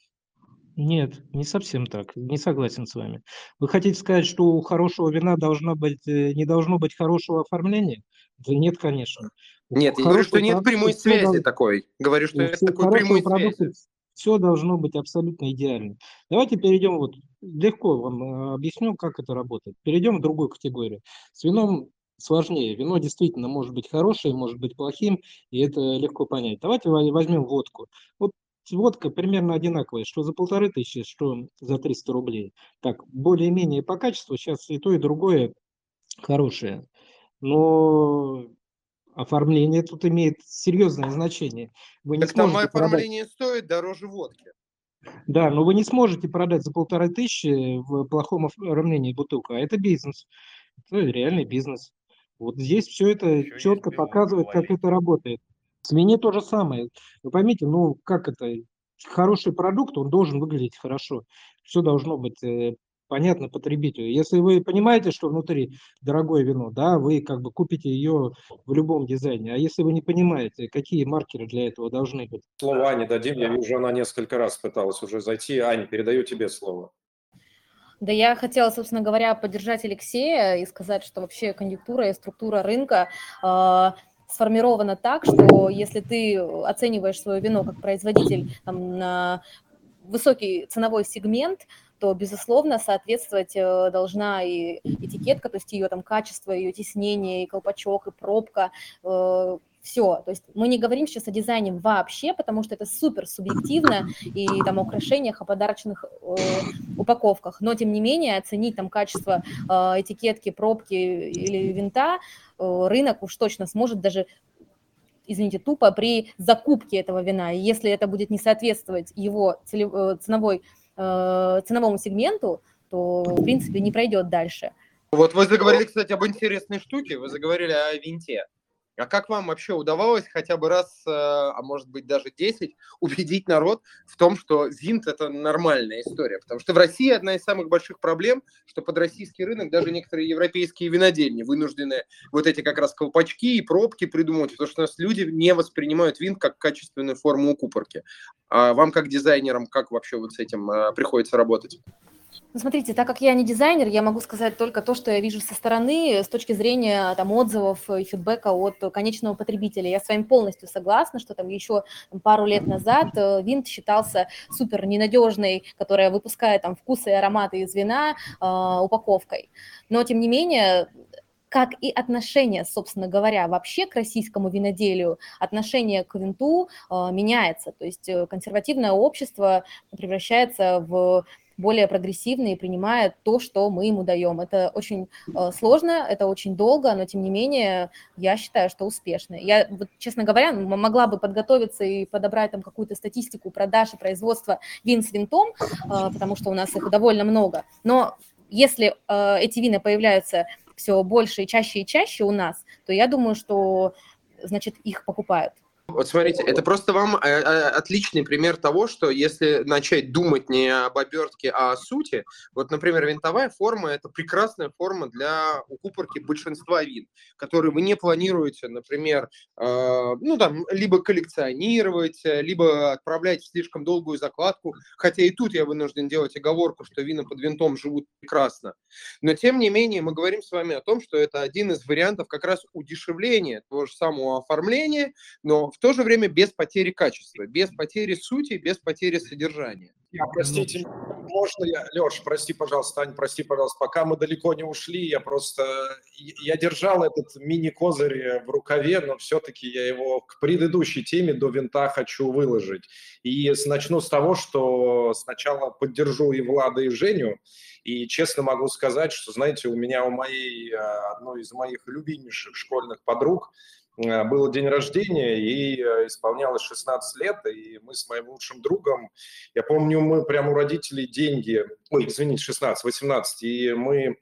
Нет, не совсем так. Не согласен с вами. Вы хотите сказать, что у хорошего вина должно быть, э, не должно быть хорошего оформления? Да нет, конечно. Нет, я говорю, что нет прямой связи такой. Говорю, что нет такой прямой связи все должно быть абсолютно идеально. Давайте перейдем, вот легко вам э, объясню, как это работает. Перейдем в другую категорию. С вином сложнее. Вино действительно может быть хорошее, может быть плохим, и это легко понять. Давайте возьмем водку. Вот водка примерно одинаковая, что за полторы тысячи, что за 300 рублей. Так, более-менее по качеству сейчас и то, и другое хорошее. Но оформление тут имеет серьезное значение. Вы не так там оформление продать... стоит дороже водки. Да, но вы не сможете продать за полторы тысячи в плохом оформлении бутылку, а это бизнес. Это реальный бизнес. Вот здесь все это Еще четко показывает, как это работает. С вине то же самое. Вы поймите, ну как это, хороший продукт, он должен выглядеть хорошо. Все должно быть э, понятно потребителю. Если вы понимаете, что внутри дорогое вино, да, вы как бы купите ее в любом дизайне. А если вы не понимаете, какие маркеры для этого должны быть? Слово Ане дадим, я вижу, она несколько раз пыталась уже зайти. Аня, передаю тебе слово. Да я хотела, собственно говоря, поддержать Алексея и сказать, что вообще конъюнктура и структура рынка э, сформирована так, что если ты оцениваешь свое вино как производитель там, на высокий ценовой сегмент, то, безусловно, соответствовать э, должна и этикетка, то есть ее там качество, ее теснение, и колпачок, и пробка, э, все. То есть мы не говорим сейчас о дизайне вообще, потому что это супер субъективно и там о украшениях, о подарочных э, упаковках. Но тем не менее оценить там качество э, этикетки, пробки или винта э, рынок уж точно сможет даже извините, тупо при закупке этого вина. И если это будет не соответствовать его целев, э, ценовой, э, ценовому сегменту, то, в принципе, не пройдет дальше. Вот вы заговорили, кстати, об интересной штуке, вы заговорили о винте. А как вам вообще удавалось хотя бы раз, э, а может быть даже 10, убедить народ в том, что винт – это нормальная история? Потому что в России одна из самых больших проблем, что под российский рынок даже некоторые европейские винодельни вынуждены вот эти как раз колпачки и пробки придумывать, потому что у нас люди не воспринимают винт как качественную форму укупорки. А вам как дизайнерам, как вообще вот с этим э, приходится работать? Ну, смотрите, так как я не дизайнер, я могу сказать только то, что я вижу со стороны, с точки зрения там, отзывов и фидбэка от конечного потребителя. Я с вами полностью согласна, что там еще пару лет назад э, Винт считался супер ненадежной, которая выпускает там вкусы и ароматы из вина э, упаковкой. Но, тем не менее, как и отношение, собственно говоря, вообще к российскому виноделию, отношение к винту э, меняется. То есть э, консервативное общество превращается в более прогрессивный и принимает то, что мы ему даем. Это очень э, сложно, это очень долго, но тем не менее я считаю, что успешно. Я, вот, честно говоря, могла бы подготовиться и подобрать там какую-то статистику продаж и производства вин с винтом, э, потому что у нас их довольно много. Но если э, эти вины появляются все больше и чаще и чаще у нас, то я думаю, что значит их покупают. Вот смотрите, это просто вам э, э, отличный пример того, что если начать думать не об обертке, а о сути, вот, например, винтовая форма – это прекрасная форма для укупорки большинства вин, которые вы не планируете, например, э, ну, там, либо коллекционировать, либо отправлять в слишком долгую закладку, хотя и тут я вынужден делать оговорку, что вина под винтом живут прекрасно. Но, тем не менее, мы говорим с вами о том, что это один из вариантов как раз удешевления того же самого оформления, но в то же время без потери качества, без потери сути, без потери содержания. Я, простите, можно я, Леш, прости, пожалуйста, Ань, прости, пожалуйста, пока мы далеко не ушли, я просто, я держал этот мини-козырь в рукаве, но все-таки я его к предыдущей теме до винта хочу выложить. И начну с того, что сначала поддержу и Влада, и Женю, и честно могу сказать, что, знаете, у меня, у моей, одной из моих любимейших школьных подруг, был день рождения, и э, исполнялось 16 лет, и мы с моим лучшим другом, я помню, мы прямо у родителей деньги, ой, извините, 16, 18, и мы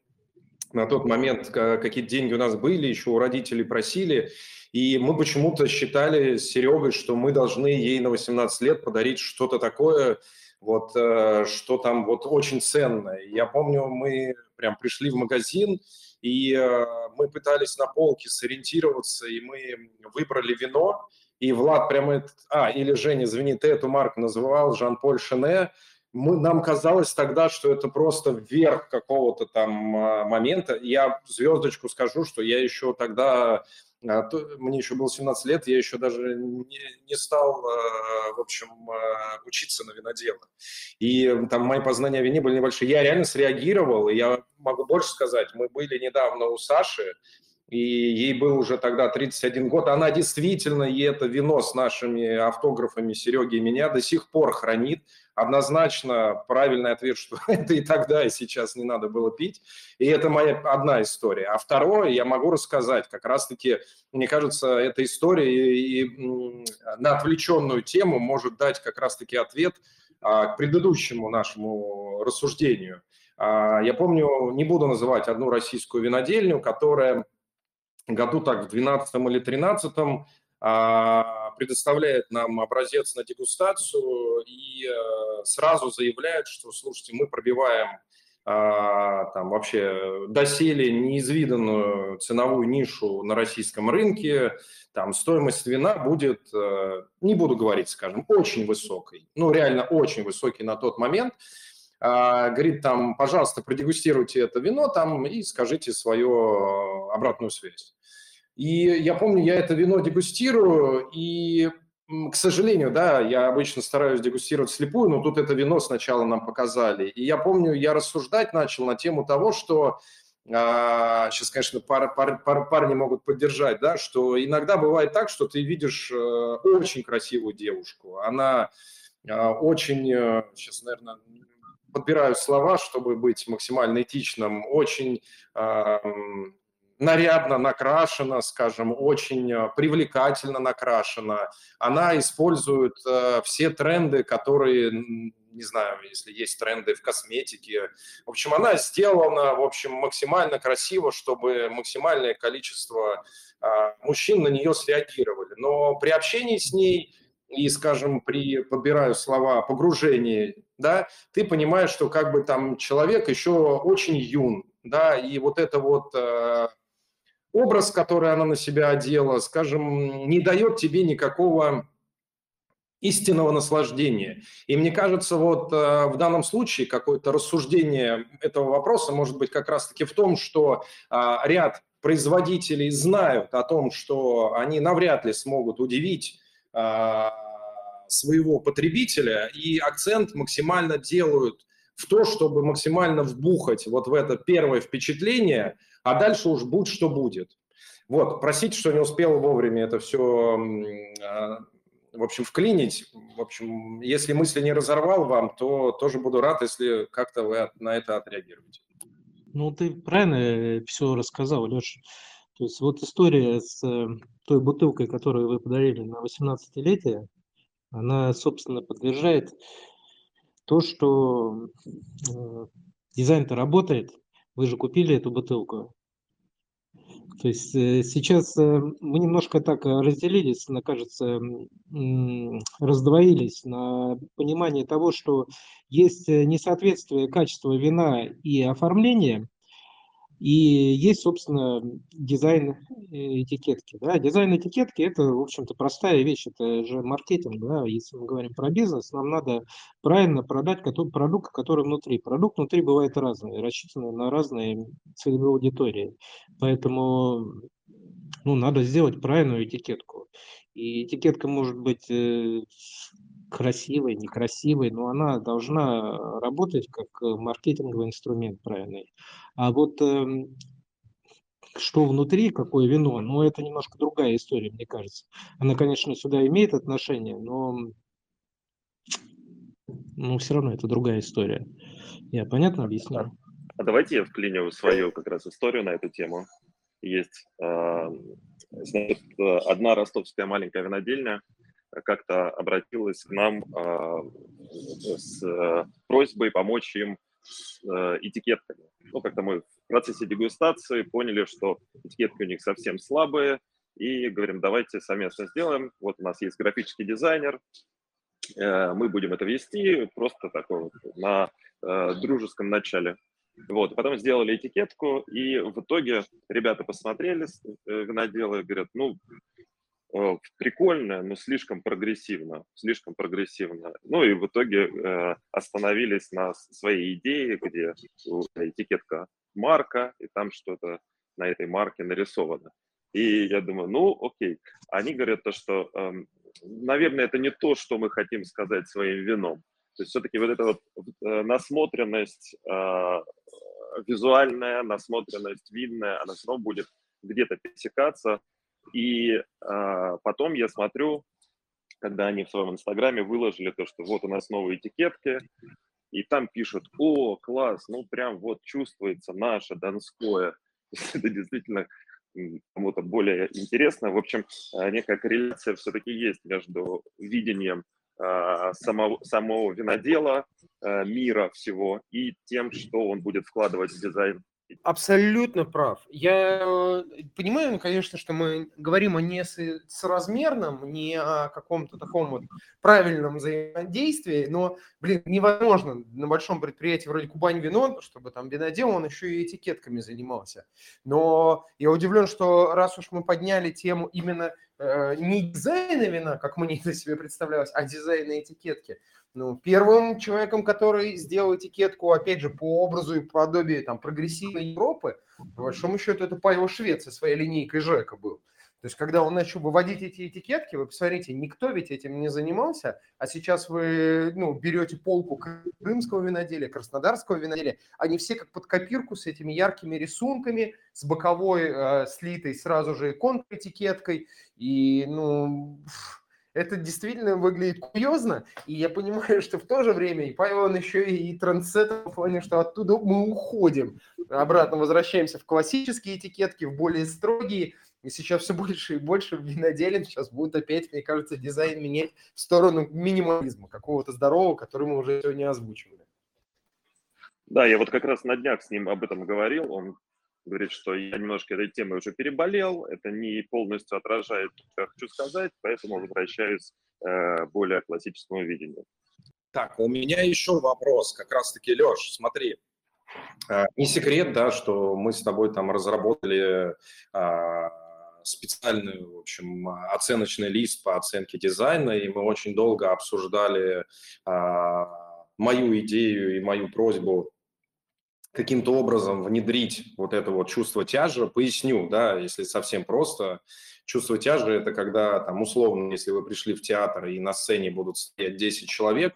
на тот момент какие-то деньги у нас были, еще у родителей просили, и мы почему-то считали с Серегой, что мы должны ей на 18 лет подарить что-то такое, вот, э, что там вот очень ценное. Я помню, мы прям пришли в магазин, и э, мы пытались на полке сориентироваться, и мы выбрали вино, и Влад прямо, а, или Женя, извини, ты эту марку называл, Жан-Поль Шене, мы, нам казалось тогда, что это просто верх какого-то там а, момента. Я звездочку скажу, что я еще тогда а, мне еще было 17 лет, я еще даже не, не стал, а, в общем, учиться на винодела. И там мои познания о вине были небольшие. Я реально среагировал, и я могу больше сказать. Мы были недавно у Саши, и ей был уже тогда 31 год. Она действительно, и это вино с нашими автографами Сереги и меня до сих пор хранит однозначно правильный ответ, что это и тогда, и сейчас не надо было пить. И это моя одна история. А второе я могу рассказать. Как раз-таки, мне кажется, эта история и, и на отвлеченную тему может дать как раз-таки ответ а, к предыдущему нашему рассуждению. А, я помню, не буду называть одну российскую винодельню, которая году так в 12 или 13 а, предоставляет нам образец на дегустацию и э, сразу заявляет, что, слушайте, мы пробиваем а, там вообще доселе неизвиданную ценовую нишу на российском рынке, там стоимость вина будет, э, не буду говорить, скажем, очень высокой, ну реально очень высокий на тот момент. А, говорит там, пожалуйста, продегустируйте это вино там и скажите свою э, обратную связь. И я помню, я это вино дегустирую, и к сожалению, да, я обычно стараюсь дегустировать слепую, но тут это вино сначала нам показали. И я помню, я рассуждать начал на тему того, что а, сейчас, конечно, пар, пар, пар, парни могут поддержать, да, что иногда бывает так, что ты видишь э, очень красивую девушку, она э, очень, э, сейчас, наверное, подбираю слова, чтобы быть максимально этичным, очень э, нарядно накрашена, скажем, очень э, привлекательно накрашена. Она использует э, все тренды, которые, не знаю, если есть тренды в косметике. В общем, она сделана, в общем, максимально красиво, чтобы максимальное количество э, мужчин на нее среагировали. Но при общении с ней и, скажем, при, подбираю слова, погружении, да, ты понимаешь, что как бы там человек еще очень юн, да, и вот это вот э, образ, который она на себя одела, скажем, не дает тебе никакого истинного наслаждения. И мне кажется, вот э, в данном случае какое-то рассуждение этого вопроса может быть как раз-таки в том, что э, ряд производителей знают о том, что они навряд ли смогут удивить э, своего потребителя, и акцент максимально делают в то, чтобы максимально вбухать вот в это первое впечатление – а дальше уж будь что будет. Вот, простите, что не успел вовремя это все, а, в общем, вклинить. В общем, если мысли не разорвал вам, то тоже буду рад, если как-то вы на это отреагируете. Ну, ты правильно все рассказал, Леша. То есть вот история с э, той бутылкой, которую вы подарили на 18-летие, она, собственно, подтверждает то, что э, дизайн-то работает, вы же купили эту бутылку. То есть э, сейчас э, мы немножко так э, разделились, мне кажется, раздвоились на понимании того, что есть несоответствие качества вина и оформления – и есть, собственно, дизайн э, этикетки. Да? Дизайн этикетки – это, в общем-то, простая вещь, это же маркетинг. Да? Если мы говорим про бизнес, нам надо правильно продать продукт, который внутри. Продукт внутри бывает разный, рассчитанный на разные целевые аудитории. Поэтому ну, надо сделать правильную этикетку. И этикетка может быть э, красивой, некрасивой, но она должна работать как э, маркетинговый инструмент правильный. А вот э, что внутри, какое вино, ну это немножко другая история, мне кажется. Она, конечно, сюда имеет отношение, но ну, все равно это другая история. Я понятно объяснил? А давайте я вклиню свою как раз историю на эту тему. Есть э, значит, одна ростовская маленькая винодельня, как-то обратилась к нам а, с э, просьбой помочь им с э, этикетками. Ну, как-то мы в процессе дегустации поняли, что этикетки у них совсем слабые, и говорим, давайте совместно сделаем. Вот у нас есть графический дизайнер, э, мы будем это вести просто такое вот на дружеском начале. Вот, потом сделали этикетку, и в итоге ребята посмотрели, виноделы, говорят, ну, прикольно, но слишком прогрессивно, слишком прогрессивно. Ну и в итоге э, остановились на своей идее, где этикетка марка, и там что-то на этой марке нарисовано. И я думаю, ну окей. Они говорят то, что, э, наверное, это не то, что мы хотим сказать своим вином. То есть все-таки вот эта вот э, насмотренность э, визуальная, насмотренность видная, она все равно будет где-то пересекаться и э, потом я смотрю, когда они в своем инстаграме выложили то, что вот у нас новые этикетки, и там пишут, о, класс, ну прям вот чувствуется наше Донское. Это действительно кому-то более интересно. В общем, а, некая корреляция все-таки есть между видением э, самого, самого винодела, э, мира всего и тем, что он будет вкладывать в дизайн Абсолютно прав. Я э, понимаю, конечно, что мы говорим о несоразмерном, не о каком-то таком вот правильном взаимодействии, но, блин, невозможно на большом предприятии вроде Кубань Вино, чтобы там винодел, он еще и этикетками занимался. Но я удивлен, что раз уж мы подняли тему именно не дизайна вина, как мне это себе представлялось, а дизайна этикетки, ну, первым человеком, который сделал этикетку, опять же, по образу и подобию там, прогрессивной Европы, по большому счету, это Павел Швец со своей линейкой Жека был. То есть, когда он начал выводить эти этикетки, вы посмотрите, никто ведь этим не занимался, а сейчас вы ну, берете полку крымского виноделия, краснодарского виноделия, они все как под копирку с этими яркими рисунками, с боковой э, слитой сразу же контр-этикеткой, и, ну, это действительно выглядит курьезно, и я понимаю, что в то же время и Павел он еще и трендсеттер в плане, что оттуда мы уходим, обратно возвращаемся в классические этикетки, в более строгие, и сейчас все больше и больше виноделин сейчас будут опять, мне кажется, дизайн менять в сторону минимализма, какого-то здорового, который мы уже сегодня озвучивали. Да, я вот как раз на днях с ним об этом говорил. Он говорит, что я немножко этой темой уже переболел, это не полностью отражает, что я хочу сказать, поэтому возвращаюсь э, более классическому видению. Так, у меня еще вопрос, как раз-таки, Леш, смотри, э, не секрет, да, что мы с тобой там разработали э, специальный, в общем, оценочный лист по оценке дизайна, и мы очень долго обсуждали э, мою идею и мою просьбу каким-то образом внедрить вот это вот чувство тяжа, поясню, да, если совсем просто. Чувство тяжа – это когда, там, условно, если вы пришли в театр и на сцене будут стоять 10 человек,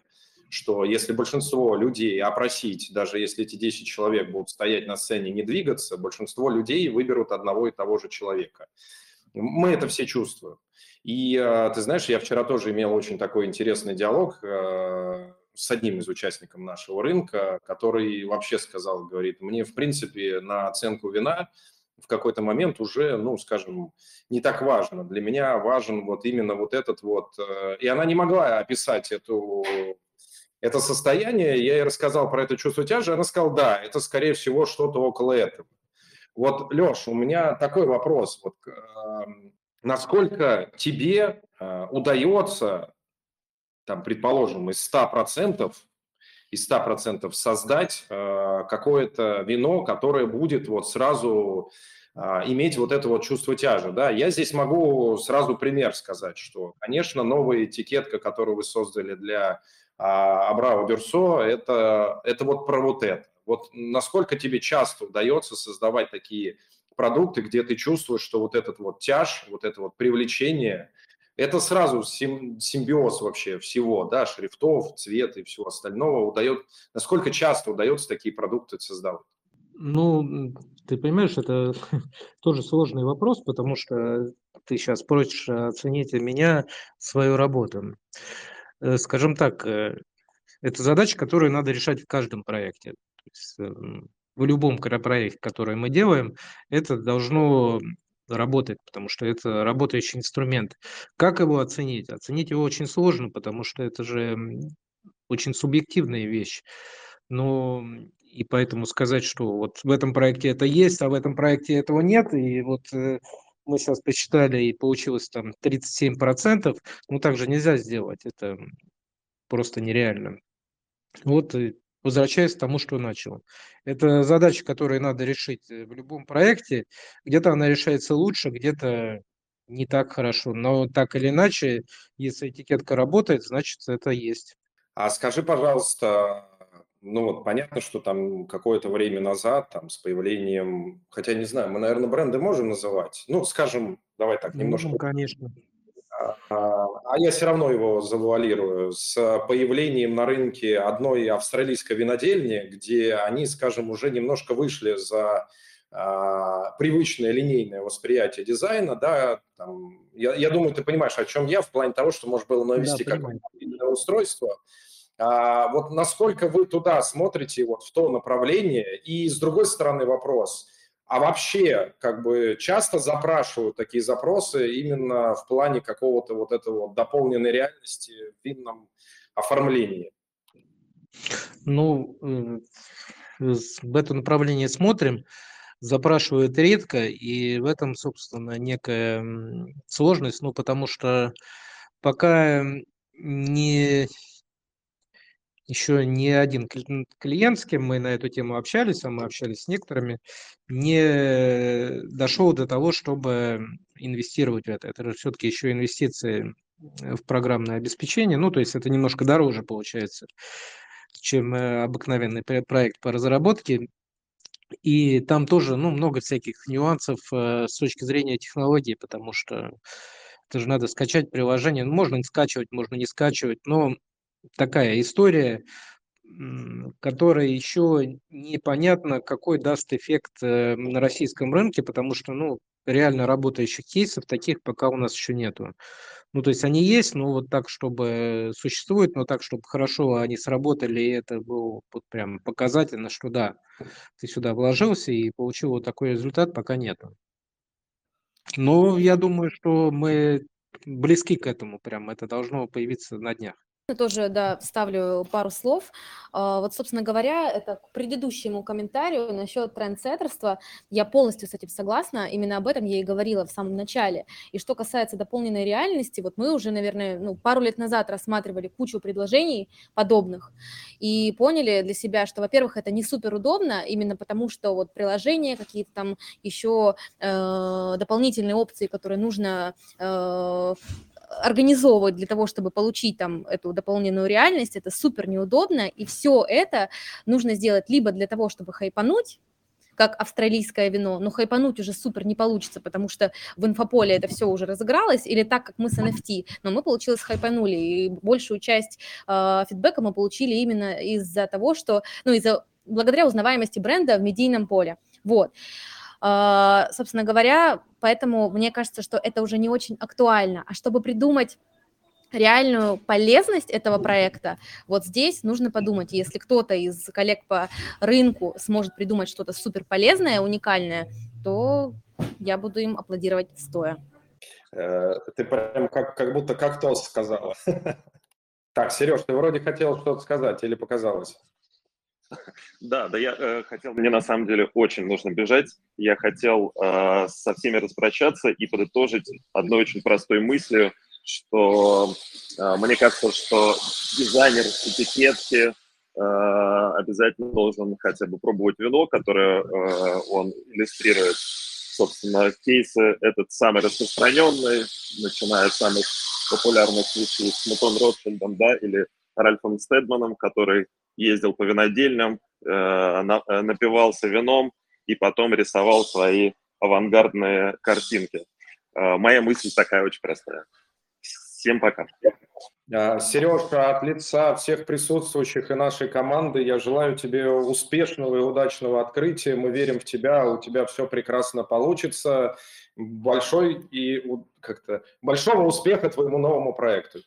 что если большинство людей опросить, даже если эти 10 человек будут стоять на сцене и не двигаться, большинство людей выберут одного и того же человека. Мы это все чувствуем. И а, ты знаешь, я вчера тоже имел очень такой интересный диалог а, с одним из участников нашего рынка, который вообще сказал, говорит, мне, в принципе, на оценку вина в какой-то момент уже, ну, скажем, не так важно. Для меня важен вот именно вот этот вот... Э, и она не могла описать эту, это состояние. Я ей рассказал про это чувство тяжи, она сказала, да, это, скорее всего, что-то около этого. Вот, Леш, у меня такой вопрос. Вот, э, насколько тебе э, удается там, предположим, из 100%, из 100% создать э, какое-то вино, которое будет вот сразу э, иметь вот это вот чувство тяжа. Да? Я здесь могу сразу пример сказать, что, конечно, новая этикетка, которую вы создали для э, Абрау Дюрсо, это, это вот про вот это. Вот насколько тебе часто удается создавать такие продукты, где ты чувствуешь, что вот этот вот тяж, вот это вот привлечение – это сразу симбиоз вообще всего, да, шрифтов, цвета и всего остального удает, насколько часто удается такие продукты создавать? Ну, ты понимаешь, это тоже сложный вопрос, потому что ты сейчас просишь оценить меня свою работу. Э, скажем так, э, это задача, которую надо решать в каждом проекте. То есть, эм, в любом проекте, который мы делаем, это должно работает, потому что это работающий инструмент. Как его оценить? Оценить его очень сложно, потому что это же очень субъективная вещь. Но и поэтому сказать, что вот в этом проекте это есть, а в этом проекте этого нет, и вот э, мы сейчас посчитали, и получилось там 37%, ну так же нельзя сделать, это просто нереально. Вот возвращаясь к тому, что начал. Это задача, которую надо решить э, в любом проекте. Где-то она решается лучше, где-то не так хорошо. Но так или иначе, если этикетка работает, значит это есть. А скажи, пожалуйста, ну вот понятно, что там какое-то время назад, там с появлением, хотя не знаю, мы, наверное, бренды можем называть. Ну, скажем, давай так немножко. Ну, конечно. А, а я все равно его завуалирую. С появлением на рынке одной австралийской винодельни, где они, скажем, уже немножко вышли за а, привычное линейное восприятие дизайна, да, там, я, я думаю, ты понимаешь, о чем я, в плане того, что можно было навести да, какое-то устройство. А, вот насколько вы туда смотрите, вот в то направление, и с другой стороны вопрос – а вообще, как бы часто запрашивают такие запросы именно в плане какого-то вот этого дополненной реальности в винном оформлении? Ну, в это направление смотрим, запрашивают редко, и в этом, собственно, некая сложность, ну, потому что пока не еще ни один клиент, с кем мы на эту тему общались, а мы общались с некоторыми, не дошел до того, чтобы инвестировать в это. Это же все-таки еще инвестиции в программное обеспечение, ну, то есть это немножко дороже получается, чем э, обыкновенный проект по разработке. И там тоже ну, много всяких нюансов э, с точки зрения технологии, потому что это же надо скачать приложение. Ну, можно скачивать, можно не скачивать, но такая история, которая еще непонятно, какой даст эффект э, на российском рынке, потому что, ну, реально работающих кейсов таких пока у нас еще нету. Ну, то есть они есть, но вот так, чтобы существует, но так, чтобы хорошо они сработали, и это было вот прям показательно, что да, ты сюда вложился и получил вот такой результат, пока нету. Но я думаю, что мы близки к этому прям, это должно появиться на днях тоже, да, вставлю пару слов. А, вот, собственно говоря, это к предыдущему комментарию насчет трендсеттерства. Я полностью с этим согласна. Именно об этом я и говорила в самом начале. И что касается дополненной реальности, вот мы уже, наверное, ну, пару лет назад рассматривали кучу предложений подобных и поняли для себя, что, во-первых, это не супер удобно, именно потому что вот приложения, какие-то там еще э, дополнительные опции, которые нужно э, организовывать для того, чтобы получить там эту дополненную реальность, это супер неудобно, и все это нужно сделать либо для того, чтобы хайпануть, как австралийское вино, но хайпануть уже супер не получится, потому что в инфополе это все уже разыгралось, или так, как мы с NFT, но мы, получилось, хайпанули, и большую часть э, фидбэка мы получили именно из-за того, что, ну, из-за, благодаря узнаваемости бренда в медийном поле, вот. А, собственно говоря, поэтому мне кажется, что это уже не очень актуально. А чтобы придумать реальную полезность этого проекта, вот здесь нужно подумать, если кто-то из коллег по рынку сможет придумать что-то супер полезное, уникальное, то я буду им аплодировать стоя. Э, ты прям как, как будто как то сказала. Так, Сереж, ты вроде хотел что-то сказать или показалось? Да, да, я э, хотел, мне на самом деле очень нужно бежать. Я хотел э, со всеми распрощаться и подытожить одной очень простой мыслью, что э, мне кажется, что дизайнер этикетки э, обязательно должен хотя бы пробовать вино, которое э, он иллюстрирует. Собственно, кейсы этот самый распространенный, начиная с самых популярных вещей с Мутон Ротшильдом, да, или Ральфом Стедманом, который ездил по винодельням, э, э, напивался вином и потом рисовал свои авангардные картинки. Э, моя мысль такая очень простая. Всем пока. Сережа, от лица всех присутствующих и нашей команды я желаю тебе успешного и удачного открытия. Мы верим в тебя, у тебя все прекрасно получится. Большой и как-то большого успеха твоему новому проекту.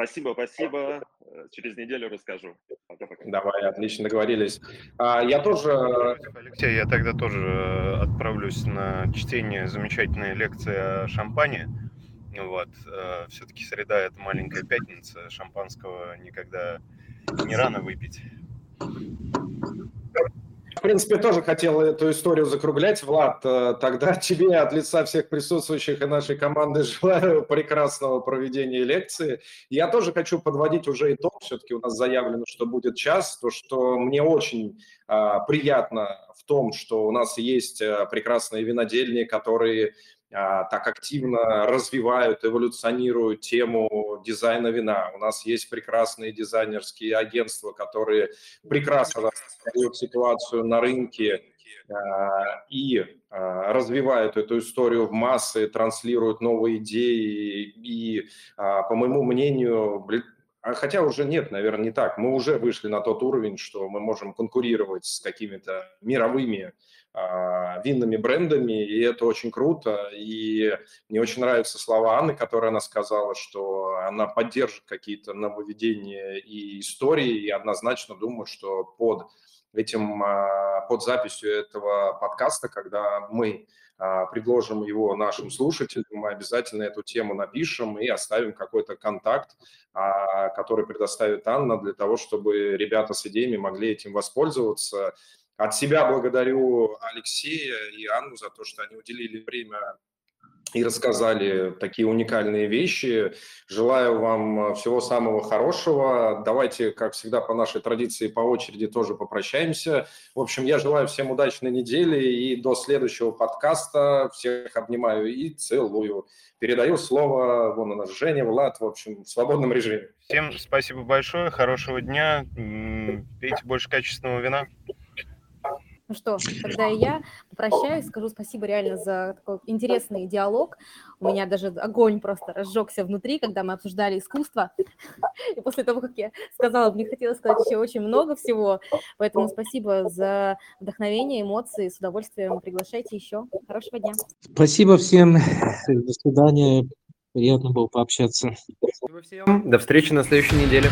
Спасибо, спасибо. Э, через неделю расскажу. Пока-пока. Давай, отлично договорились. А, я тоже... Алексей, я тогда тоже э, отправлюсь на чтение замечательной лекции о шампане. Вот. Э, Все-таки среда – это маленькая пятница. Шампанского никогда не рано выпить. В принципе, тоже хотел эту историю закруглять, Влад. Э, тогда тебе от лица всех присутствующих и нашей команды желаю прекрасного проведения лекции. Я тоже хочу подводить уже итог. Все-таки у нас заявлено, что будет час. То, что мне очень а, приятно в том, что у нас есть а, прекрасные винодельни, которые так активно развивают, эволюционируют тему дизайна вина. У нас есть прекрасные дизайнерские агентства, которые прекрасно рассказывают ситуацию на рынке а, и а, развивают эту историю в массы, транслируют новые идеи. И, по моему мнению, Хотя уже нет, наверное, не так. Мы уже вышли на тот уровень, что мы можем конкурировать с какими-то мировыми а, винными брендами, и это очень круто. И мне очень нравятся слова Анны, которые она сказала, что она поддержит какие-то нововведения и истории, и однозначно думаю, что под этим, а, под записью этого подкаста, когда мы а, предложим его нашим слушателям, мы обязательно эту тему напишем и оставим какой-то контакт, а, который предоставит Анна для того, чтобы ребята с идеями могли этим воспользоваться. От себя благодарю Алексея и Анну за то, что они уделили время и рассказали такие уникальные вещи. Желаю вам всего самого хорошего. Давайте, как всегда, по нашей традиции, по очереди тоже попрощаемся. В общем, я желаю всем удачной недели и до следующего подкаста. Всех обнимаю и целую. Передаю слово, вон у Женя, Влад, в общем, в свободном режиме. Всем спасибо большое, хорошего дня. Пейте больше качественного вина. Ну что, тогда и я попрощаюсь, скажу спасибо реально за такой интересный диалог. У меня даже огонь просто разжегся внутри, когда мы обсуждали искусство. И после того, как я сказала, мне хотелось сказать еще очень много всего. Поэтому спасибо за вдохновение, эмоции. С удовольствием приглашайте еще. Хорошего дня. Спасибо всем. До свидания. Приятно было пообщаться. Спасибо всем. До встречи на следующей неделе.